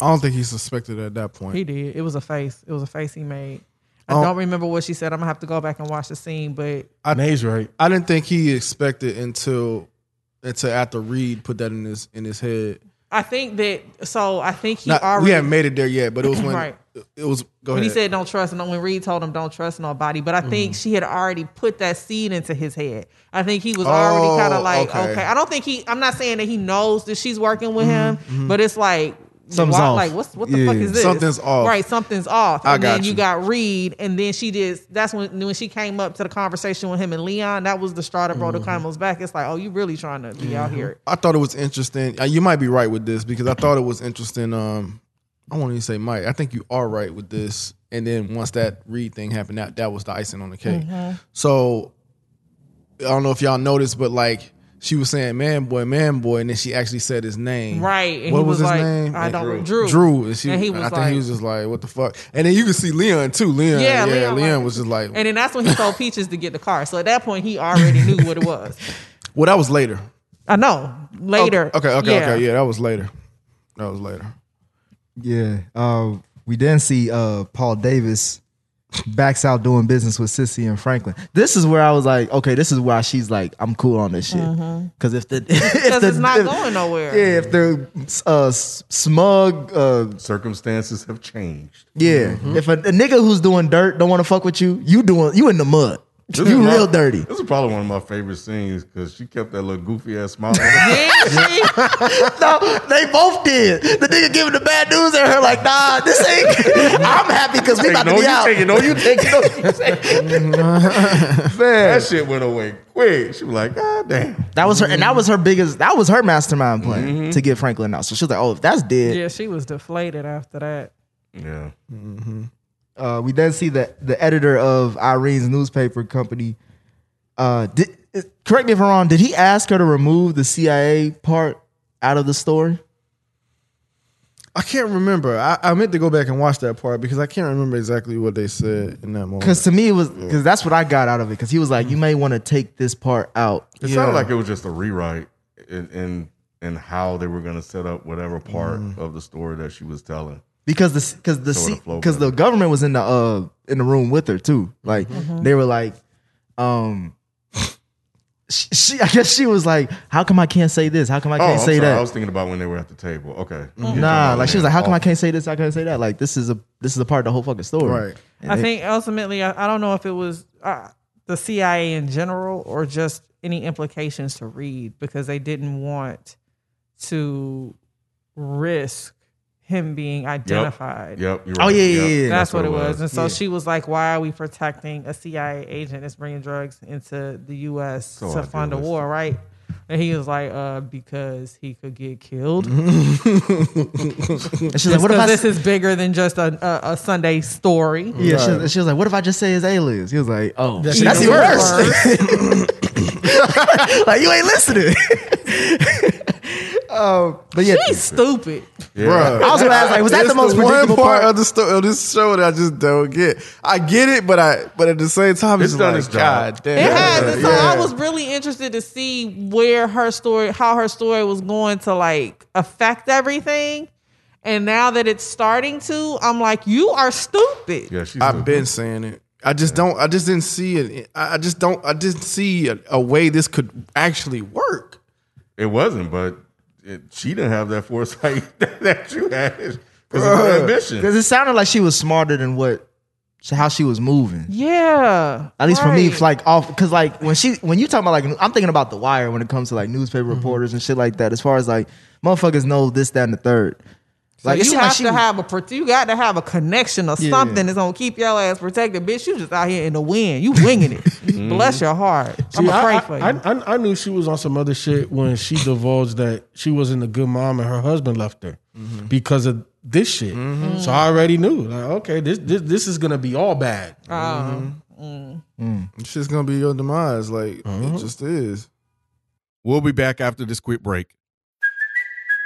I don't think he suspected at that point. He did. It was a face. It was a face he made. I Oh. don't remember what she said. I'm gonna have to go back and watch the scene, but Nay's right. I didn't think he expected until until after Reed put that in his in his head. I think that. So I think he Not, already. we haven't made it there yet, but it was when Right. it was. Go when ahead. he said don't trust, and when Reed told him don't trust nobody, but I think Mm-hmm. she had already put that seed into his head. I think he was already Oh, kind of like, okay. okay. I don't think he. I'm not saying that he knows that she's working with Mm-hmm, him, but it's like. Something's why- off. Like what's what the Yeah. fuck is this? Something's off. Right, something's off. I and then got you you. got Reed, and then she did. That's when when she came up to the conversation with him and Leon. That was the straw that brought Mm-hmm. the camel's back. It's like, oh, you really trying to be out here? I thought it was interesting. uh, You might be right with this because I thought it was interesting. Um, I won't even say Mike. I think you are right with this. And then once that Reed thing happened, that that was the icing on the cake. Mm-hmm. So I don't know if y'all noticed, but like she was saying "man boy, man boy," and then she actually said his name. Right. And what he was, was, his like, name? I don't Drew. Drew. Drew. And, she, And he was I think like- he was just like, "What the fuck?" And then you can see Leon too. Leon, Yeah, yeah, Leon, Leon, like- was just like, And then that's when he told Peaches to get the car. So at that point, he already knew what it was. "Well, that was later." I know. Later. Okay, okay, yeah. okay. Yeah, that was later. That was later. Yeah. Uh, we then see uh, Paul Davis backs out doing business with Cissy and Franklin. This is where I was like, okay, this is why she's like, I'm cool on this shit. Because if the if Because it's not if- going nowhere. Yeah, if the uh, smug, uh, Circumstances have changed. yeah, if a, a nigga who's doing dirt don't want to fuck with you, you doing you in the mud. This You is my- real dirty. This is probably one of my favorite scenes because she kept that little goofy ass smile. on her. Did she? no, they both did. The nigga giving the bad news and her like, nah, this ain't. I'm happy because we about no, to be you out. taking, no, you taking, no, you taking. Man, That shit went away quick. She was like, God damn. that was her, and that was her biggest. That was her mastermind plan mm-hmm. to get Franklin out. So she was like, oh, if that's dead, Yeah, she was deflated after that. Yeah. Mm-hmm. Uh, we then see that the editor of Irene's newspaper company. Uh, did, correct me if I'm wrong. Did he ask her to remove the CIA part out of the story? I can't remember. I, I meant to go back and watch that part because I can't remember exactly what they said in that moment. Because to me, it was because that's what I got out of it. Because he was like, you may want to take this part out. It sounded like it was just a rewrite in in, in how they were going to set up whatever part of the story that she was telling. Because the because the Sort of flow because the government was in the uh in the room with her too. Like they were like, um, she, she I guess she was like, how come I can't say this? How come I Oh, can't I'm say sorry. that? I was thinking about when they were at the table. Okay. Nah, like she was like, how come I can't? can't say this? I can't say that. Like this is a this is a part of the whole fucking story. Right. And I it- think ultimately, I, I don't know if it was uh, the CIA in general or just any implications to Reed because they didn't want to risk him being identified. Yep. You're Oh, right. yeah, yeah, Yep, yeah. That's, what it was. was. And so Yeah. she was like, Why are we protecting a CIA agent that's bringing drugs into the US So to fund a war, right? And he was like, uh, because he could get killed. and she's like, what if I? Because this is bigger than just a, a, a Sunday story. yeah, she, was, she was like, what if I just say his alias? He was like, oh, That's that's even even worse. like you ain't listening. um, but yeah, She's stupid. Bruh. I was gonna ask, like, was that It's the most one predictable part, part? of the story of this show that I just don't get? I get it, but I but at the same time, it's, It's done like, its job. God damn. It has. and So I was really interested to see where her story, how her story was going to like affect everything. And now that it's starting to, I'm like, you are stupid. Yeah, she's I've the- been saying it. I just don't. I just didn't see it. I I just don't. I didn't see a, a way this could actually work. It wasn't, but it, she didn't have that foresight that you had because of her ambition. because it sounded like she was smarter than what how she was moving. Yeah. At least for me, right. like off because like when she when you talk about like I'm thinking about the wire when it comes to like newspaper Mm-hmm. reporters and shit like that. As far as like motherfuckers know this, that, and the third. Like you have like she to have a you got to have a connection or Yeah. something that's gonna keep your ass protected, bitch. You just out here in the wind, you winging it. Mm-hmm. Bless your heart. I'm See, I, for you. I, I, I knew she was on some other shit when she divulged that she wasn't a good mom and her husband left her Mm-hmm. because of this shit. Mm-hmm. So I already knew, like, okay, this this, this is gonna be all bad. Oh. Mm-hmm. Mm. Mm. It's just gonna be your demise. Like it just is. We'll be back after this quick break.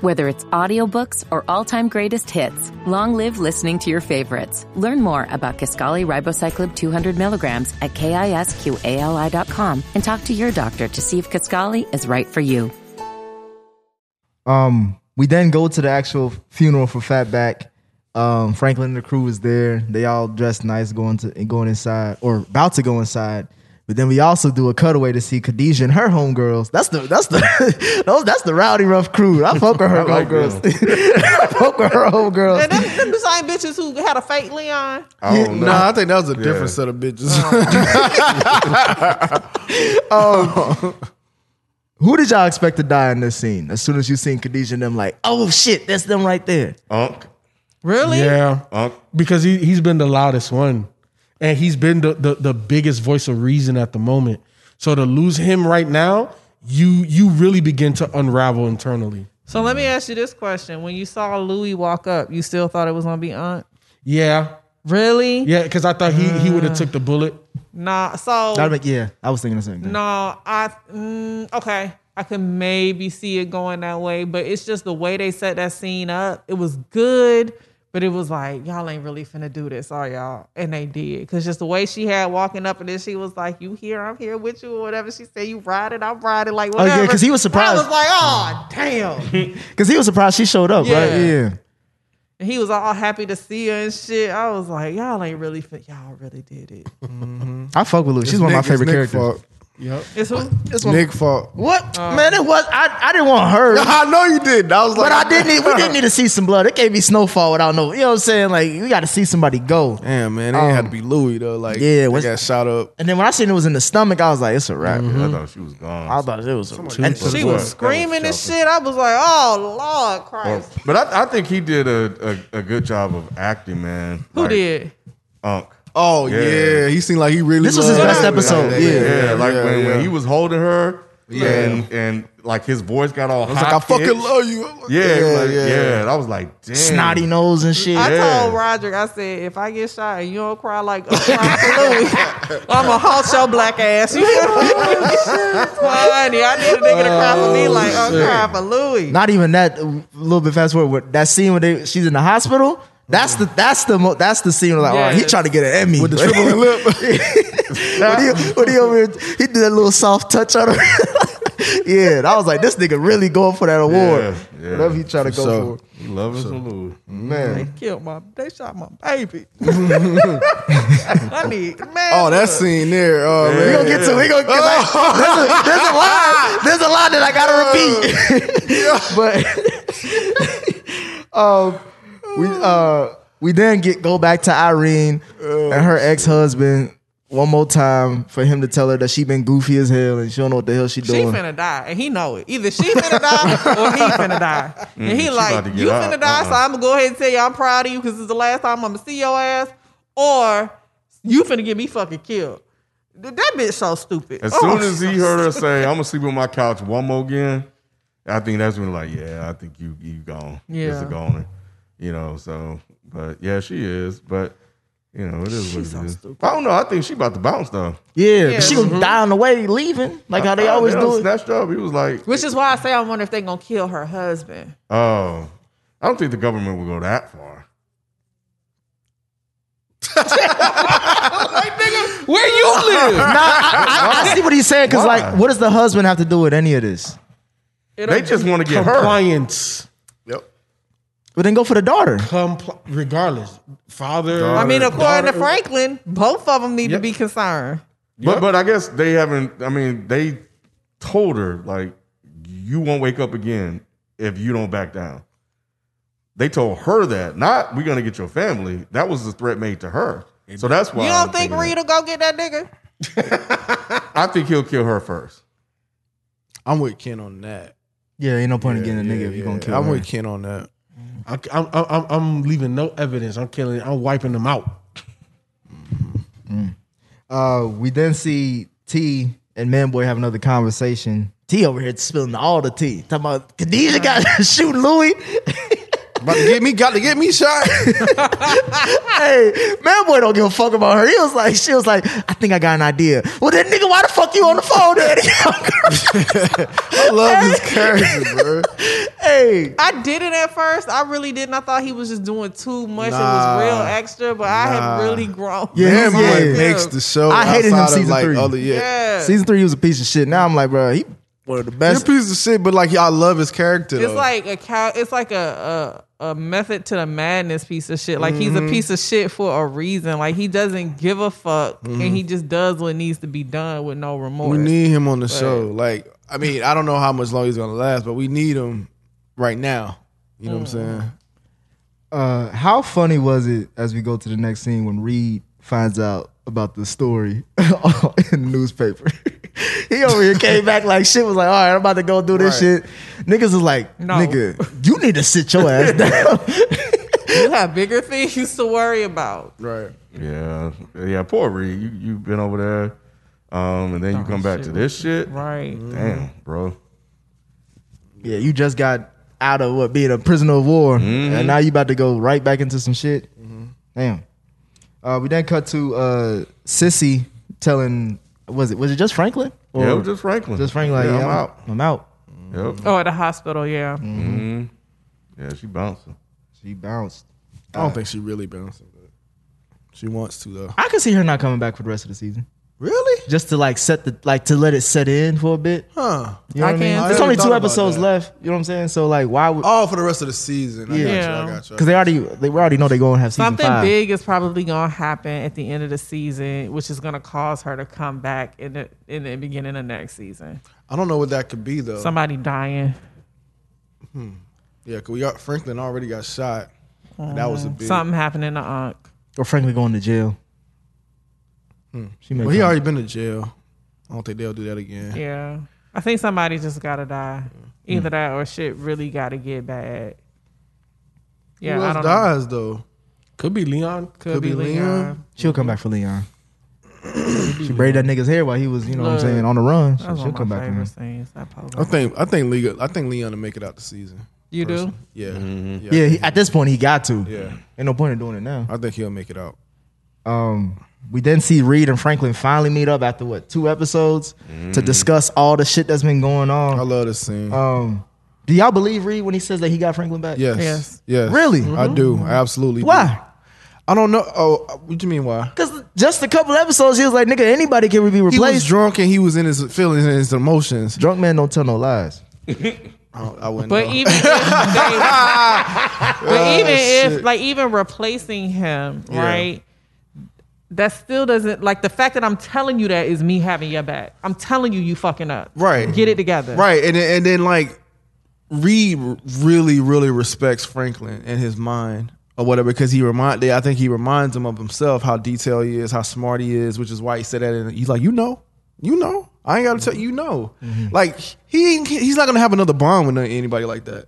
Whether it's audiobooks or all-time greatest hits, long live listening to your favorites. Learn more about Kisqali Ribociclib 200 milligrams at kisqali.com and talk to your doctor to see if Kisqali is right for you. Um, we then go to the actual funeral for Fatback. Um, Franklin and the crew is there. They all dressed nice, going to going inside or about to go inside. But then we also do a cutaway to see Khadijah and her homegirls. That's the that's the those that's the rowdy rough crew. I fuck with her I like homegirls. I fuck with her homegirls. and them, them the same bitches who had a fake Leon. I don't. Nah, I think that was a Yeah. different set of bitches. Oh, um, Who did y'all expect to die in this scene? As soon as you seen Khadijah and them, like, oh shit, that's them right there. Unc. Really? Yeah, Unc. because he he's been the loudest one, and he's been the, the the biggest voice of reason at the moment. So to lose him right now, you you really begin to unravel internally. So let me ask you this question: When you saw Louis walk up, you still thought it was gonna be Aunt? Yeah, Really? yeah, because I thought he he would have took the bullet. Nah. So That'd make, yeah, I was thinking the same thing. no, I mm, okay. I could maybe see it going that way, but it's just the way they set that scene up. It was good, but it was like y'all ain't really finna do this, are y'all? And they did, cause just the way she had walking up, and then she was like, "You here? I'm here with you," or whatever she said. You ride it, I'm riding. Like whatever. Oh, yeah, whatever. 'cause he was surprised. I was like, "Oh damn." Because he was surprised she showed up, right? Yeah. Yeah. And he was all happy to see her and shit. I was like, y'all ain't really fit. Y'all really did it. I fuck with Luke. She's It's one of my favorite characters. fault. Yep. It's who? It's one- Nick fault. What man? It was I. I didn't want her. I know you did. I was like, But I didn't. Need, we didn't need to see some blood. It can't be snowfall without no. You know what I'm saying? Like we got to see somebody go. Damn, man, it ain't had to be Louis though. Like, Um, yeah, yeah, what's- got shot up. And then when I seen it was in the stomach, I was like, it's a wrap. I thought she was gone. I thought it was. A, and She was screaming That and shit. I was like, oh Lord Christ. But I, I think he did a, a, a good job of acting, man. Who Like, did? Unk. Oh yeah. Yeah. he seemed like he really. This was his best her. episode, Like, yeah. Yeah, like yeah, when, yeah. when he was holding her, Yeah. and and like his voice got all I was like, I fucking love you. Like, Yeah, yeah, like, yeah. yeah. And I was like, damn, snotty nose and shit. I Yeah. told Roderick, I said, if I get shot and you don't cry like I'm crying for Louis, I'm gonna halt your black ass. You feel me? Honey, I need a nigga to cry for me like oh, oh, I'm crying for Louis. Not even that. A little bit fast forward. That scene where they, she's in the hospital. That's the that's the mo- that's the scene where like, all right, he trying to get an Emmy with the tripling lip. when he, when he over here, he did that little soft touch on her. yeah, and I was like, this nigga really going for that award. Yeah, yeah. Whatever he trying to go sure. for. He loves so. Louis. They killed my. They shot my baby. I need man. Oh, that scene there. Oh we man. gonna get to we gonna get like, there's, a, there's a line there's a line that I gotta repeat. but um, we uh we then get go back to Irene and her ex husband one more time for him to tell her that she been goofy as hell and she don't know what the hell she doing. She finna die, and he know it. Either she finna die or he finna die. And he like, you out. finna die, so Uh-uh. I'm gonna go ahead and tell you I'm proud of you because it's the last time I'm gonna see your ass, or you finna get me fucking killed. That bitch so stupid. As Oh, soon as he so heard her say, "I'm gonna sleep on my couch one more again," I think that's when like, yeah, I think you you gone. Yeah. it's a goner. You know, so but yeah, she is. But you know, it is what it so is. stupid. I don't know. I think she about to bounce though. yeah, Yeah. but she gonna die on the way leaving, like how they Uh, always they do done it. Snatched up. He was like, Which is why I say I wonder if they gonna kill her husband. oh, I don't think the government will go that far. Where you live? Nah, I, I, I see what he's saying because Why? like, what does the husband have to do with any of this? They just want to get her. Compliance. Yep. But then go for the daughter. Compl- regardless, father. I mean, according to Franklin, both of them need to be concerned. But but I guess they haven't. I mean, they told her like, you won't wake up again if you don't back down. They told her that, not we're gonna get your family. That was the threat made to her. So that's why You I'm don't think Reed will go get that nigga? I think he'll kill her first. I'm with Ken on that. Yeah, ain't no point in getting a nigga yeah, if you yeah. gonna kill I'm her. with Ken on that. I, I'm, I'm, I'm leaving no evidence. I'm killing. I'm wiping them out. Uh, we then see T and Manboy have another conversation. T over here spilling all the tea. Talking about Khadijah got shooting Louis. About to get me, got to get me shot. hey, man, boy, don't give a fuck about her. He was like, she was like, I think I got an idea. Well, then nigga, why the fuck you on the phone, daddy? I love this character, bro. hey, I did it at first. I really didn't. I thought he was just doing too much. It Nah. was real extra, but I have really grown. Yeah, Man, he's- boy yeah. makes the show. I hated him outside of, season like, three. Other, yeah. Yeah. season three he was a piece of shit. Now I'm like, bro, he one of the He's best. a piece of shit, but like, I love his character. It's though. like a cow. It's like a, a a method to the madness piece of shit. Like he's Mm-hmm. a piece of shit for a reason. Like he doesn't give a fuck, and he just does what needs to be done with no remorse. Mm-hmm. we need him on the show. Like, I mean, I don't know how much longer he's gonna last, but we need him right now. You know what I'm saying? Uh, how funny was it as we go to the next scene when Reed finds out about the story in the newspaper? he over here came back like shit was like, all right, I'm about to go do this Right. shit. Niggas is like, No. nigga, you need to sit your ass down. you have bigger things to worry about. Right. Yeah, yeah. Poor Reed, you you've been over there, um, and then you Oh, come back shit. to this shit. Right. Damn, bro. Yeah, you just got out of what being a prisoner of war, Mm-hmm. and now you about to go right back into some shit. Damn. Uh, we then cut to uh, Cissy telling, was it was it just Franklin? Yeah, it was just Franklin. Just Franklin. Like, Yeah, yeah, I'm I'm out. I'm out. Yep. Oh, at the hospital, yeah. hmm Yeah, she bouncing. She bounced. I don't think she really bouncing. But she wants to though. I could see her not coming back for the rest of the season. Really? Just to like set the like to let it set in for a bit. Huh? You know I what I mean? can- There's I only never two thought about episodes that. left. You know what I'm saying? So like, why would? Oh, for the rest of the season. I Yeah. got you. I got you. Because they already they already know they're going to have season Something five. big is probably gonna happen at the end of the season, which is gonna cause her to come back in the in the beginning of next season. I don't know what that could be though. Somebody dying. Hmm. Yeah, because we got Franklin already got shot. And that was a big. Something happening to Unc. Or frankly, going to jail. She may Well, he come- already been to jail. I don't think they'll do that again. Yeah. I think somebody just gotta die. Either Hmm. that or shit really gotta get bad. Yeah, Who I don't know. though? Could be Leon. Could, Could be be Leon. Leon. She'll come back for Leon. she braided that nigga's hair while he was, you know what I'm saying, on the run. So she'll come back my for favorite him. scenes. That pole. I think I think Leon I think Leon to make it out the season. You do? Yeah. Mm-hmm. Yeah, he, at this point he got to. Yeah. Ain't no point in doing it now. I think he'll make it out. Um, we then see Reed and Franklin finally meet up after what two episodes to mm. discuss all the shit that's been going on. I love this scene. Um, do y'all believe Reed when he says that he got Franklin back? yes. Yes. Yes. Really? I do. I absolutely do. Why? I don't know. Oh, what do you mean why? Because just a couple episodes, he was like, "Nigga, anybody can be replaced." He was drunk and he was in his feelings and his emotions. Drunk man don't tell no lies. I, I wouldn't. But know. even if they, but even ah, if shit. like even replacing him, Yeah. right? That still doesn't like the fact that I'm telling you that is me having your back. I'm telling you, you fucking up. Right. Get it together. Right, and then- and then like Reed really really respects Franklin and his mind or whatever because he remind I think he reminds him of himself how detailed he is, how smart he is, which is why he said that. And he's like, you know, you know, I ain't got to tell you, you know, like he ain't- he's not gonna have another bond with anybody like that.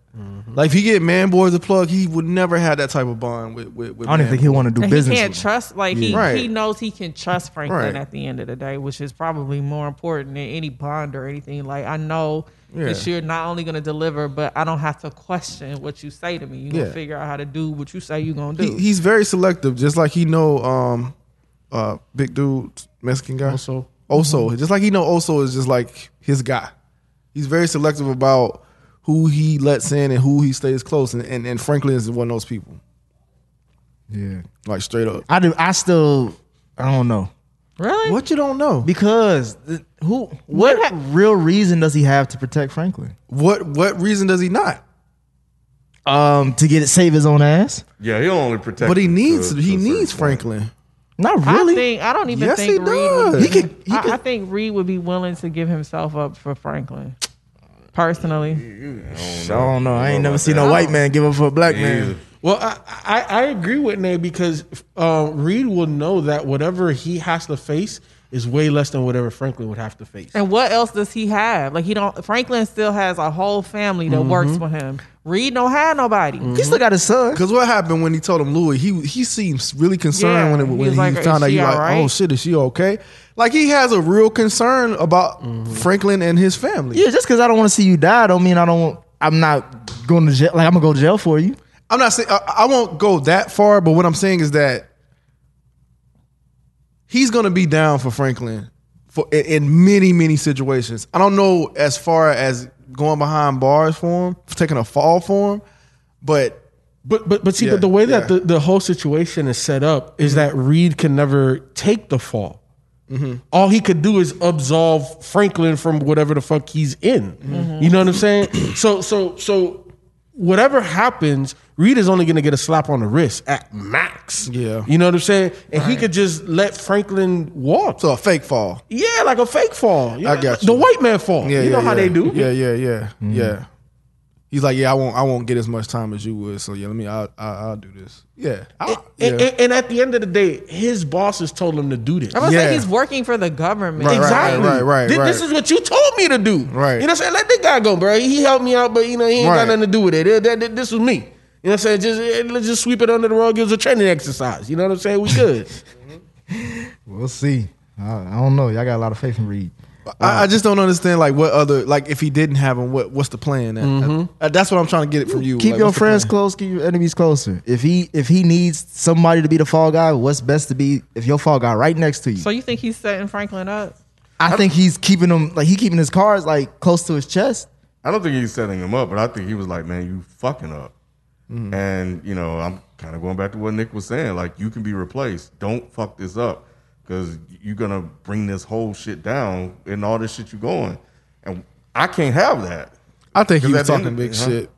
Like if he get man boys a plug, he would never have that type of bond with. with, with I don't Man think he'll want to do And business. he can't with trust like he Right. he knows he can trust Franklin Right. at the end of the day, which is probably more important than any bond or anything. Like I know that you're not only gonna deliver, but I don't have to question what you say to me. You gonna Yeah. figure out how to do what you say you're gonna do. He, he's very selective, just like he know um uh big dude Mexican guy. Also. Oso. Just like he know Oso is just like his guy. He's very selective about who he lets in and who he stays close. And and, and Franklin is one of those people. Yeah, Like straight up. I do. I still, I don't know really? What you don't know? because the, who, what ha- real reason does he have to protect Franklin? What what reason does he not? Um, to get it save his own ass? Yeah, he'll only protect. But he needs to- he to a certain needs point. Franklin. Not really. I think I don't even Yes, think he Reed. does. Would, He could- he I, could- I think Reed would be willing to give himself up for Franklin. Personally, I don't know. I ain't never seen that. a white man give up for a black Me man. Well, I, I, I agree with Nate because uh, Reed will know that whatever he has to face is way less than whatever Franklin would have to face. and what else does he have? Like he don't. Franklin still has a whole family that works Mm-hmm. for him. Reed don't have nobody. Mm-hmm. He still got his son. Because what happened when he told him Louis, he he seems really concerned Yeah, when it, he when was he like, found out you like, alright?" oh shit, is she okay? Like he has a real concern about mm-hmm. Franklin and his family. Yeah, just because I don't want to see you die, don't mean I don't. I'm not going to jail. Like I'm gonna go to jail for you. I'm not saying I, I won't go that far, but what I'm saying is that he's going to be down for Franklin for in, many many situations. I don't know as far as going behind bars for him, taking a fall for him, but But but but see, Yeah, but the way that yeah. the, the whole situation is set up is mm-hmm. that Reed can never take the fall. Mm-hmm. All he could do is absolve Franklin from whatever the fuck he's in. Mm-hmm. You know what I'm saying? so so so whatever happens, Reed is only gonna get a slap on the wrist at max. Yeah. You know what I'm saying? And he could just let Franklin walk. so a fake fall. Yeah, like a fake fall. You I know, got The white man fall. Yeah, you know yeah, how yeah. they do. Yeah, yeah, yeah, mm-hmm. yeah. He's like, yeah, I won't, I won't get as much time as you would. So yeah, let me, I'll, I'll, I'll do this. Yeah, I'll- And, yeah. and- and at the end of the day, his bosses told him to do this. I'm gonna Yeah. say he's working for the government. Right, right, Exactly. right, right, Thi- right. This is what you told me to do. Right. You know what I'm saying? Let this guy go, bro. He helped me out, but you know, he ain't Right. got nothing to do with it. Th- th- th- This was me. You know what I'm saying? Just eh, let's just sweep it under the rug. It was a training exercise. You know what I'm saying? We good. We'll see. I, I don't know. Y'all got a lot of faith in Reed. I, I just don't understand like what other like if he didn't have him, what what's the plan? Uh, uh, that's what I'm trying to get it from you. Keep Like, your friends close, keep your enemies closer. If he if he needs somebody to be the fall guy, what's best to be if your fall guy right next to you? So you think he's setting Franklin up? I think he's keeping him like he keeping his cards like close to his chest. I don't think he's setting him up, but I think he was like, man, you fucking up. And, you know, I'm kind of going back to what Nick was saying. Like, you can be replaced. Don't fuck this up because you're going to bring this whole shit down and all this shit you're going. And I can't have that. I think he 'Cause was at the end talking big huh? shit.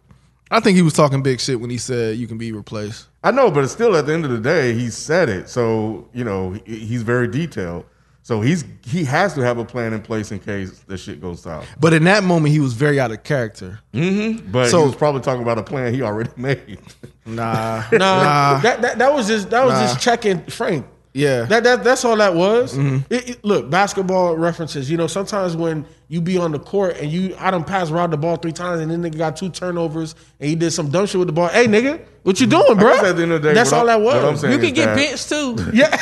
I think he was talking big shit when he said you can be replaced. I know, but it's still at the end of the day, he said it. So, you know, he's very detailed. So he's he has to have a plan in place in case the shit goes south. But in that moment, he was very out of character. Mm-hmm. But So- he was probably talking about a plan he already made. Nah, No, nah. that, that that was just that was Nah. just checking Frank. Yeah. That, that that's all that was. Mm-hmm. It- it- look, basketball references. You know, sometimes when you be on the court and you, I done pass Rod the ball three times and then nigga got two turnovers and he did some dumb shit with the ball. Hey, nigga, what you doing, bro? at the end of the day, that's all I'm- that was. You can get that- benched too. Yeah,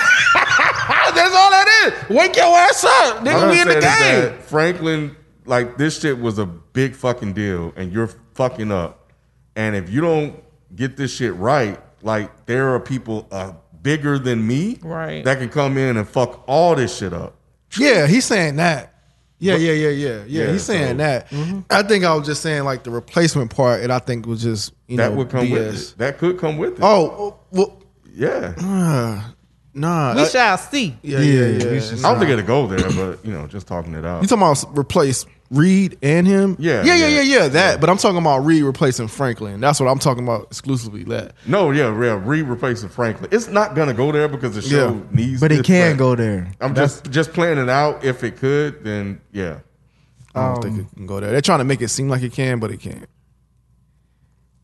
that's all that is. Wake your ass up, nigga. We in the game. Franklin, like this shit was a big fucking deal, and you're fucking up. And if you don't get this shit right, like there are people uh, bigger than me, Right. that can come in and fuck all this shit up. Yeah, he's saying that. Yeah, yeah, yeah, yeah, yeah. Yeah, he's saying so- that. I think I was just saying like the replacement part, and I think was just you that know would come BS. with it. That could come with it. Oh well, yeah. uh, nah. We I- shall see. yeah, yeah, yeah. we should- I don't think it'll go there, but you know, just talking it out. You talking about replace Reed and him? Yeah, yeah, yeah, yeah. yeah, yeah. That, but I'm talking about Reed replacing Franklin. That's what I'm talking about exclusively. That. No, yeah, yeah, re replacing Franklin. It's not gonna go there because the show Yeah. needs. But it this, can go there. I'm just just playing it out. If it could, then yeah. I don't think it can go there. They're trying to make it seem like it can, but it can't.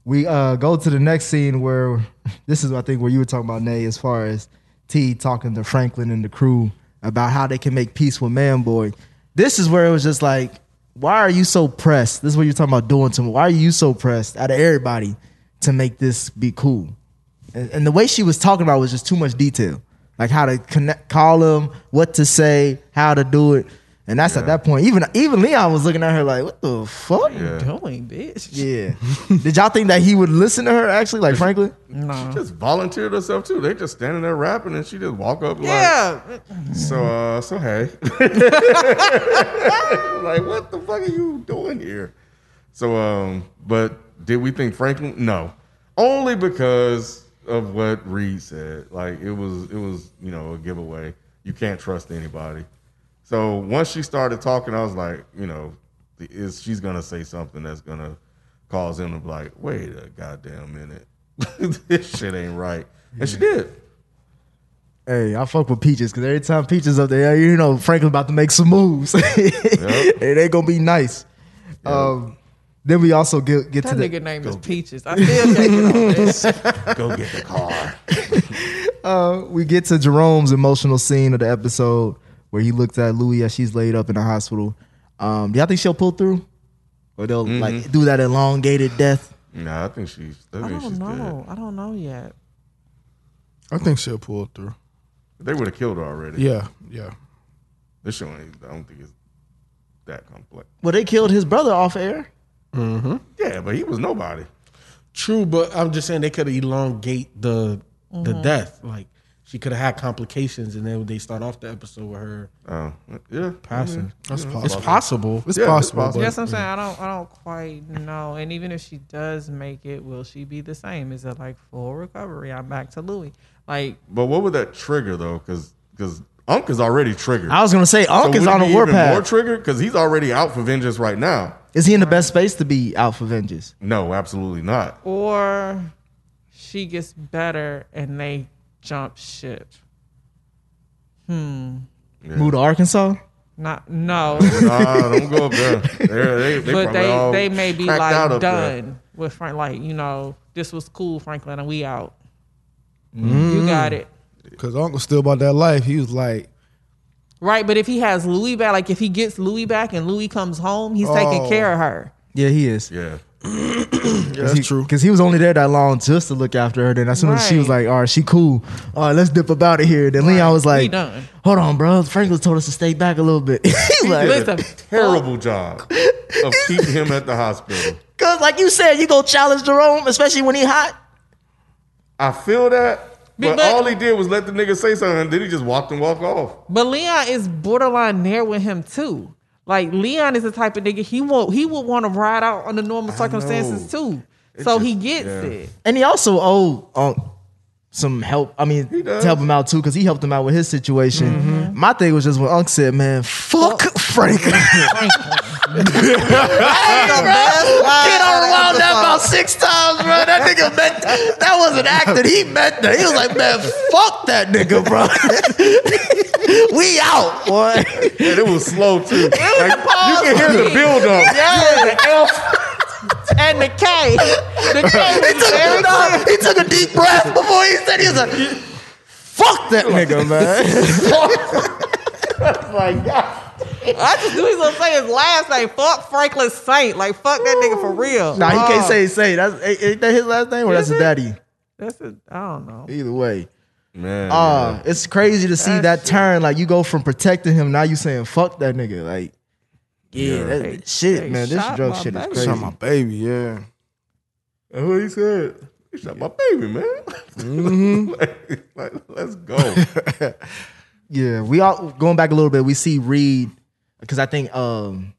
We uh, go to the next scene where this is I think where you were talking about Nay as far as T talking to Franklin and the crew about how they can make peace with Man Boy. This is where it was just like, why are you so pressed? This is what you're talking about doing to me. Why are you so pressed out of everybody to make this be cool? And, and the way she was talking about was just too much detail, like how to connect, call him, what to say, how to do it. And that's at that point. Even even Leon was looking at her like, "What the fuck?" Yeah. You doing bitch. Yeah. Did y'all think that he would listen to her actually, like Franklin? No. She just volunteered herself too. They just standing there rapping, and she just walk up like, Yeah. So, uh, so hey, like, what the fuck are you doing here? So, um, but did we think Franklin? No, only because of what Reed said. Like, it was, it was, you know, a giveaway. You can't trust anybody. So once she started talking, I was like, you know, is she's gonna say something that's gonna cause him to be like, wait a goddamn minute, this shit ain't right, and she did. Hey, I fuck with Peaches because every time Peaches up there, you know Franklin about to make some moves. it ain't gonna be nice. Um, then we also get get That to the nigga name is Peaches. I still can't get on this. Go get the car. uh, we get to Jerome's emotional scene of the episode where he looks at Louie as she's laid up in the hospital. Um, do y'all think she'll pull through, or they'll like do that elongated death? Nah, I think she's. I I don't she's know. I don't know yet. I think she'll pull through. They would have killed her already. Yeah, yeah. This show ain't. I don't think it's that complex. Well, they killed his brother off air. Mm-hmm. Yeah, but he was nobody. True, but I'm just saying they could elongate the the death. Like she could have had complications, and then they start off the episode with her Oh, yeah. passing. That's possible. It's possible. It's Yeah, it's possible. possible. Yes, I'm saying I don't. I don't quite know. And even if she does make it, will she be the same? Is it like full recovery? I'm back to Louis. Like But what would that trigger though? Because because Unk is already triggered. I was gonna say Unk So is on he a warpath. More triggered because he's already out for vengeance right now. Is he in the best space to be out for vengeance? No, absolutely not. or she gets better and they jump ship. Hmm. Move to Arkansas? Not no, Nah, don't go up there. They're, they they but they they may be like up there. done with Frank. Like you know, this was cool, Franklin, and we out. Mm. You got it. Cause Uncle still about that life. He was like, Right, but if he has Louis back, like if he gets Louis back and Louis comes home, he's taking Oh. care of her. Yeah, he is. Yeah, Yeah, that's true. Because he was only there that long just to look after her. Then as soon as she was like, "All right, she cool. All right, let's dip about it here." Then Leon was like, "Hold on, bro. Franklin told us to stay back a little bit." he like, a Terrible job of keeping him at the hospital. Cause like you said, you go challenge Jerome, especially when he hot. I feel that, but, But- all he did was let the nigga say something, and then he just walked and walked off. But Leon is borderline there with him too. Like Leon is the type of nigga he won't he would want to ride out under normal circumstances too. So he gets it. And he also owed um, some help. I mean, to help him out too, because he helped him out with his situation. Mm-hmm. My thing was just when Unc said, "Man, fuck Franklin." Kid on rewound that about six times, bro. That nigga meant that wasn't acting. He meant that. He was like, "Man, fuck that nigga, bro. we out, boy." And it was slow too. Like, you can hear the build up. Yeah. And the K. The K he, was took, very no, he took a deep breath before he said he was like, "Fuck that nigga, man." My God. I just knew he was gonna say his last name. Fuck Franklin Saint. Like fuck that nigga for real. Nah, he can't Oh. say say. That's ain't ain't that his last name or that's Is his it? daddy. That's it. I don't know. Either way. Man, Uh, it's crazy to see that turn. Like you go from protecting him, now you saying fuck that nigga. Like, yeah, that, They- shit, they man. This drug my shit is crazy. Shot my baby, yeah. That's what he said. He shot my baby, man. Mm-hmm. like, like, let's go. Yeah, we all going back a little bit. We see Reed because I think um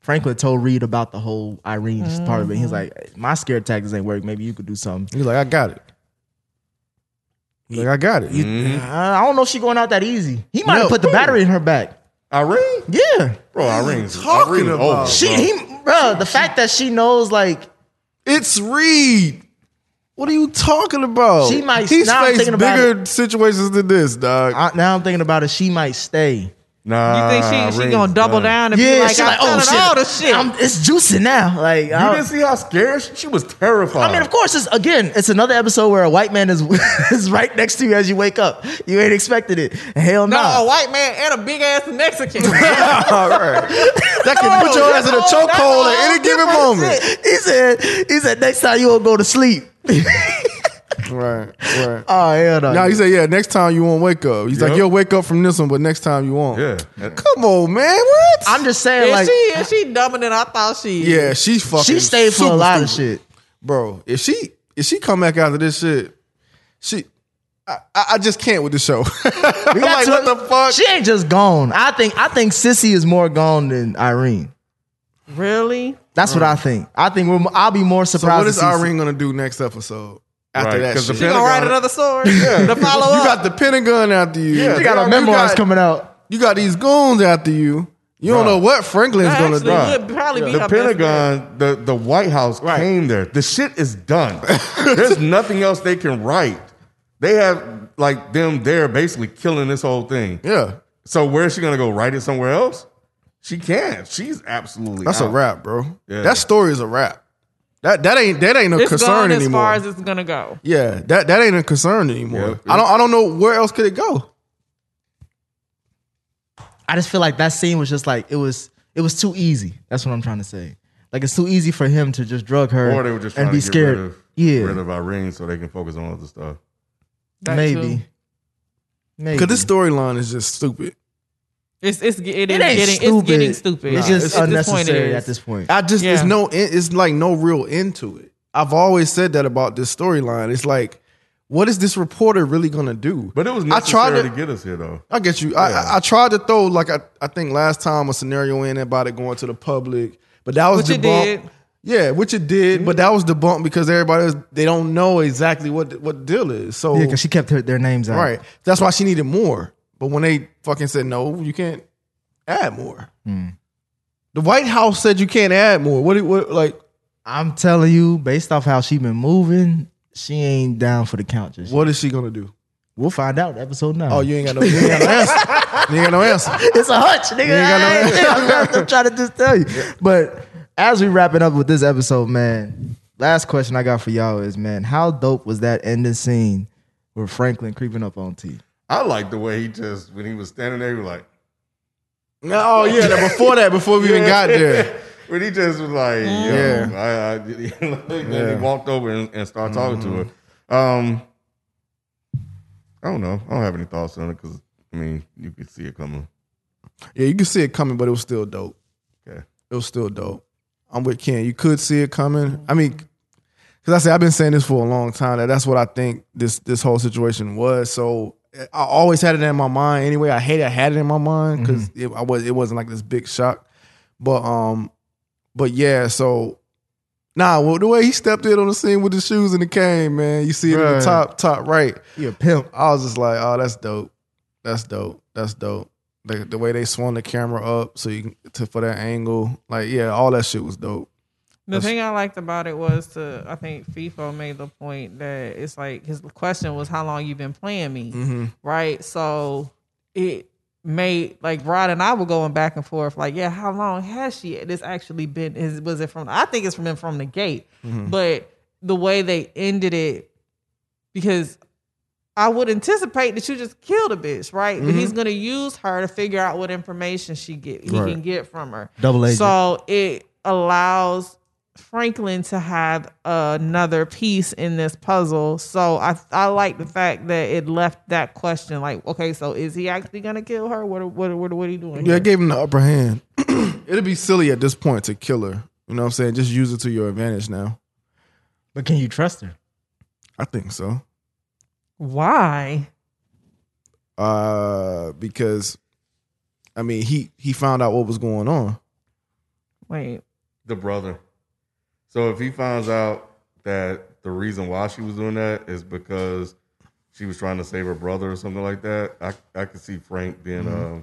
Franklin told Reed about the whole Irene just part of it. He's like, my scare tactics ain't work. Maybe you could do something. He's like, I got it. He's like, I got it. Uh, I don't know if she going out that easy. He might have put the battery in her back. Irene? Yeah, Bro, Irene's talking Irene's about? over, she bro. he bro. The fact that she knows like It's Reed. What are you talking about? She might- He's now I'm faced thinking about bigger situations than this, dog. I, now I'm thinking about it. She might stay. Nah, You think she she Irene's gonna double done. down and Yeah, be like, she I'm like, oh shit, all the shit? I'm, it's juicy now. Like, You I, didn't see how scared she, she was terrified. I mean, of course, it's again, it's another episode where a white man is is right next to you as you wake up. You ain't expected it. Hell no, no. a white man and a big ass Mexican. All right. That can put your ass in a That's chokehold all at any given moment. He said, he said, next time you won't go to sleep. Right, right. Oh hell no. Now he said, yeah, next time you won't wake up. He's like, Yep. you'll wake up from this one, but next time you won't. yeah. Come on, man. What? I'm just saying, is like, she is she dumber than I thought she is? yeah, she's fucking. she stayed for a super lot of stupid. shit. bro. If she if she come back after this shit, she. I, I I just can't with the show. We I'm got like, to- what the fuck? She ain't just gone. I think I think Cissy is more gone than Irene. Really? That's what I think. I think we're, I'll be more so surprised. what to is see- Irene gonna do next episode after Right, that 'cause the shit? She gonna write Pentagon- another story to follow you up. You got the Pentagon after you. Yeah, She got a her got- memoirs got- coming out. You got these goons after you. You don't Right. know what Franklin's That gonna actually do. would probably be the her best bet. Pentagon, the, the White House came there. The shit is done. There's nothing else they can write. They have like them there basically killing this whole thing. Yeah, So where is she gonna go? Write it somewhere else? She can't. She's absolutely that's a out. wrap, bro. Yeah. That story is a wrap. That that ain't that ain't a It's concern gone as anymore. far as it's gonna go. yeah, that that ain't a concern anymore. Yeah. I don't I don't know where else could it go. I just feel like that scene was just like it was. It was too easy. That's what I'm trying to say. Like it's too easy for him to just drug her Or they were just and be to get scared. rid of, yeah, rid of our Irene so they can focus on other stuff. That maybe. too. Maybe. Because this storyline is just stupid. It's it's it is It ain't getting stupid. it's getting stupid. It's just At this point, it unnecessary at this point. I just it's Yeah. no it's like no real end to it. I've always said that about this storyline. It's like, what is this reporter really gonna do? But it was I necessary tried to, to- get us here though. I get you. I, I, I tried to throw like I, I think last time a scenario in about it going to the public, but that was Which it debunked. did. Yeah, which it did, but mm-hmm. that was debunked because everybody was, they don't know exactly what what the deal is. So Yeah, because she kept her, their names out. right, that's why she needed more. But when they fucking said no, you can't add more. Hmm. The White House said you can't add more. What? What? Like I'm telling you, based off how she been moving, she ain't down for the count. Just what is she gonna do? We'll find out episode nine. Oh, you ain't got no, you ain't got no answer. You ain't got no answer. it's a hunch, nigga. You ain't got no- I'm, I'm trying to just tell you. But as we wrapping up with this episode, man, last question I got for y'all is, man, how dope was that ending scene with Franklin creeping up on T? I like the way he just when he was standing there, he was like, Oh yeah, that before that, before we even got there. when he just was like, Mm-hmm. yeah. I, Yeah. he walked over and, and started talking to her. Um, I don't know. I don't have any thoughts on it because I mean, you could see it coming. Yeah, you can see it coming, but it was still dope. Okay. It was still dope. I'm with Ken. You could see it coming. I mean, because I say I've been saying this for a long time that that's what I think this this whole situation was. So I always had it in my mind. Anyway, I hate I had it in my mind because it I was it wasn't like this big shock. But um, but yeah. So nah, well, the way he stepped in on the scene with the shoes and the cane, man, you see it in the top top right. He a pimp. I was just like, oh, that's dope. That's dope. That's dope. The, the way they swung the camera up so you can to for that angle, like yeah, all that shit was dope. The That's- thing I liked about it was to I think FIFO made the point that it's like his question was how long you've been playing me, Mm-hmm. right? So it made like Rod and I were going back and forth like, yeah, how long has she? This actually been is was it from? I think it's from from the gate, Mm-hmm. but the way they ended it because. I would anticipate that you just killed a bitch, right? But he's gonna use her to figure out what information she get he Right. can get from her. Double agent. So it allows Franklin to have another piece in this puzzle. So I I like the fact that it left that question like, okay, so is he actually gonna kill her? What what what what are you doing? Yeah, here? it gave him the upper hand. It'd be silly at this point to kill her. You know what I'm saying? Just use it to your advantage now. But can you trust her? I think so. Why? Uh, because I mean, he he found out what was going on. Wait, The brother. So if he finds out that the reason why she was doing that is because she was trying to save her brother or something like that, I I could see Frank being Mm-hmm. uh,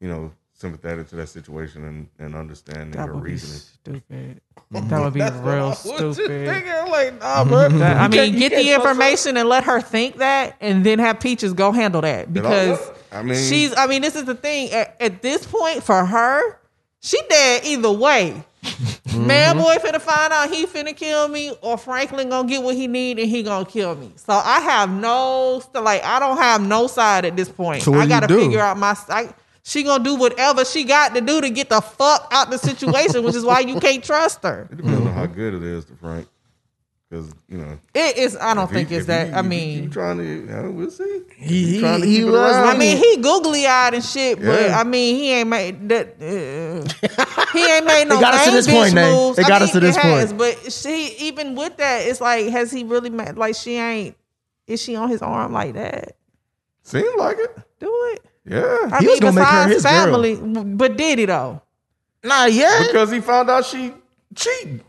you know, sympathetic to that situation and, and understanding that her would be reasoning. stupid. That would be real stupid. like, nah, bro. That- I mean, get the information and let her think that, and then have Peaches go handle that because I mean, she's. I mean, this is the thing. At, at this point, for her, she dead either way. Mm-hmm. Man, boy, finna find out he finna kill me, or Franklin gonna get what he need and he gonna kill me. So I have no, like, I don't have no side at this point. So what I gotta do? figure out my. I, she gonna do whatever she got to do to get the fuck out the situation, which is why you can't trust her. it depends on how good it is to Frank. Because, you know, It is. I don't if he- think it's that. he- I mean, keep trying to, uh, we'll see. He- Keep trying to he- keep he it was around. I mean, he googly eyed and shit, but I mean, he ain't made that. Uh, he ain't made no. It got us to this point, Nate. moves. It I got mean, us to this has, point. But she, even with that, it's like, has he really made? Like, she ain't. Is she on his arm like that? Seemed like it. Do it. Yeah. I He mean, was gonna make her besides his girl. family, but did he though? Nah, yeah. Because he found out she cheated.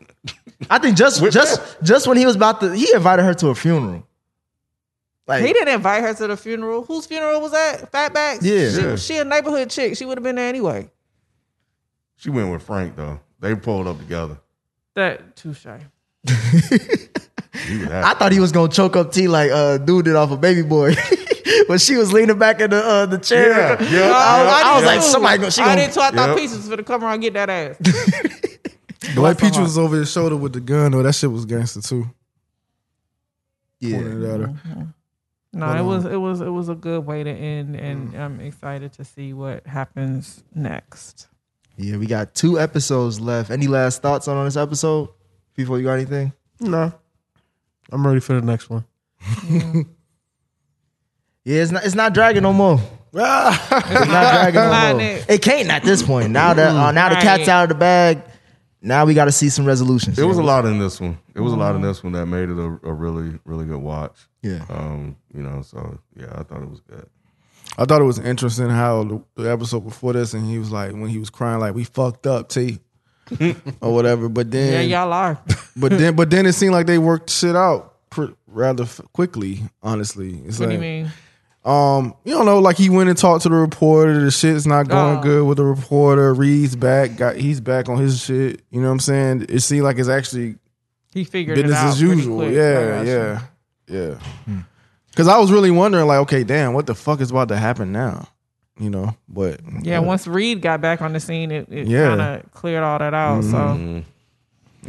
I think just With just just when he was about to, he invited her to a funeral. Like He didn't invite her to the funeral. Whose funeral was that? Fatbacks. Yeah. she, Yeah. she a neighborhood chick. She would have been there anyway. She went with Frank, though. They pulled up together. That too He was I thought he was gonna choke up T like uh dude did off a baby boy. when she was leaning back in the uh, the chair. Yeah, yeah, I, was- yeah, I was did like, somebody gonna she I gonna didn't. So I thought Yep. Peaches was gonna come around and get that ass. The way Peach was over his shoulder with the gun, though, that shit was gangster too. yeah. Pointed at her. No, it was um, it was it was a good way to end, and mm. I'm excited to see what happens next. Yeah, we got two episodes left. Any last thoughts on on this episode? Before you got anything? No. I'm ready for the next one. Yeah, it's not it's not dragging no more. It's not dragging no more. it. It can't at this point. Now that uh, now the cat's out of the bag. Now we got to see some resolutions. It was a lot in this one. It was a lot in this one that made it a, a really, really good watch. Yeah. Um, you know, so yeah, I thought it was good. I thought it was interesting how the, the episode before this, and he was like, when he was crying, like, we fucked up, T. or whatever. But then, Yeah, y'all are. but then, but then it seemed like they worked shit out pr- rather f- quickly. Honestly, it's What do like, you mean? Um, you don't know, like he went and talked to the reporter. The shit's not going Oh. good with the reporter. Reed's back. Got he's back on his shit. You know what I'm saying? It seemed like it's actually He figured business it out as usual. quick. I Yeah, got yeah, yeah. Because I was really wondering, like, okay, damn, what the fuck is about to happen now? You know, but Yeah, once Reed got back on the scene, it, it Yeah. kind of cleared all that out. So Mm.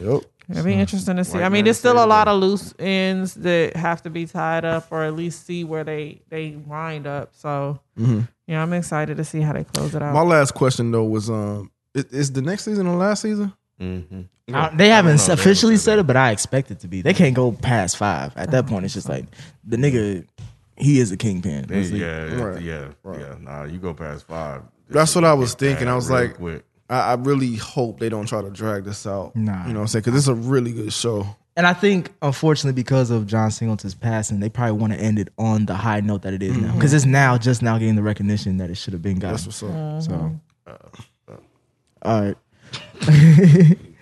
yep. It'll be interesting to see. I mean, there's still a lot of loose ends that have to be tied up, or at least see where they they wind up. So Mm-hmm. yeah, I'm excited to see how they close it out. My last question though was, um, Is, is the next season the last season? Mm-hmm. I- they haven't officially said it, but I expect it to be. They can't go past five. At that point, it's just like the nigga, he is a kingpin. Yeah, It's like- yeah, Right. yeah, yeah. Nah, you go past five. That's what I was thinking. I was like, quick. I, I really hope they don't try to drag this out. Nah. You know what I'm saying? Because it's a really good show. And I think, unfortunately, because of John Singleton's passing, they probably want to end it on the high note that it is now. Mm-hmm. Because it's now just now getting the recognition that it should have been gotten. That's what's up. So, mm-hmm. uh, all right.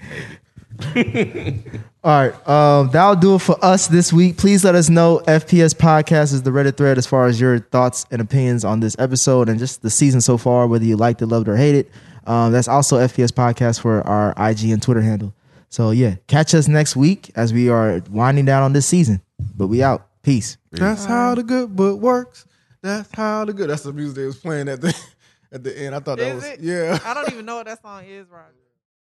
All right. Um, that'll do it for us this week. Please let us know. FPS Podcast is the Reddit thread as far as your thoughts and opinions on this episode and just the season so far, whether you liked it, loved it, or hate it. Um, that's also FPS Podcast for our IG and Twitter handle. So, yeah, catch us next week as we are winding down on this season. But we out. Peace. That's how the good book works. That's how the good. That's the music they was playing at the at the end. I thought that Is was it? yeah. I don't even know what that song is, Roger.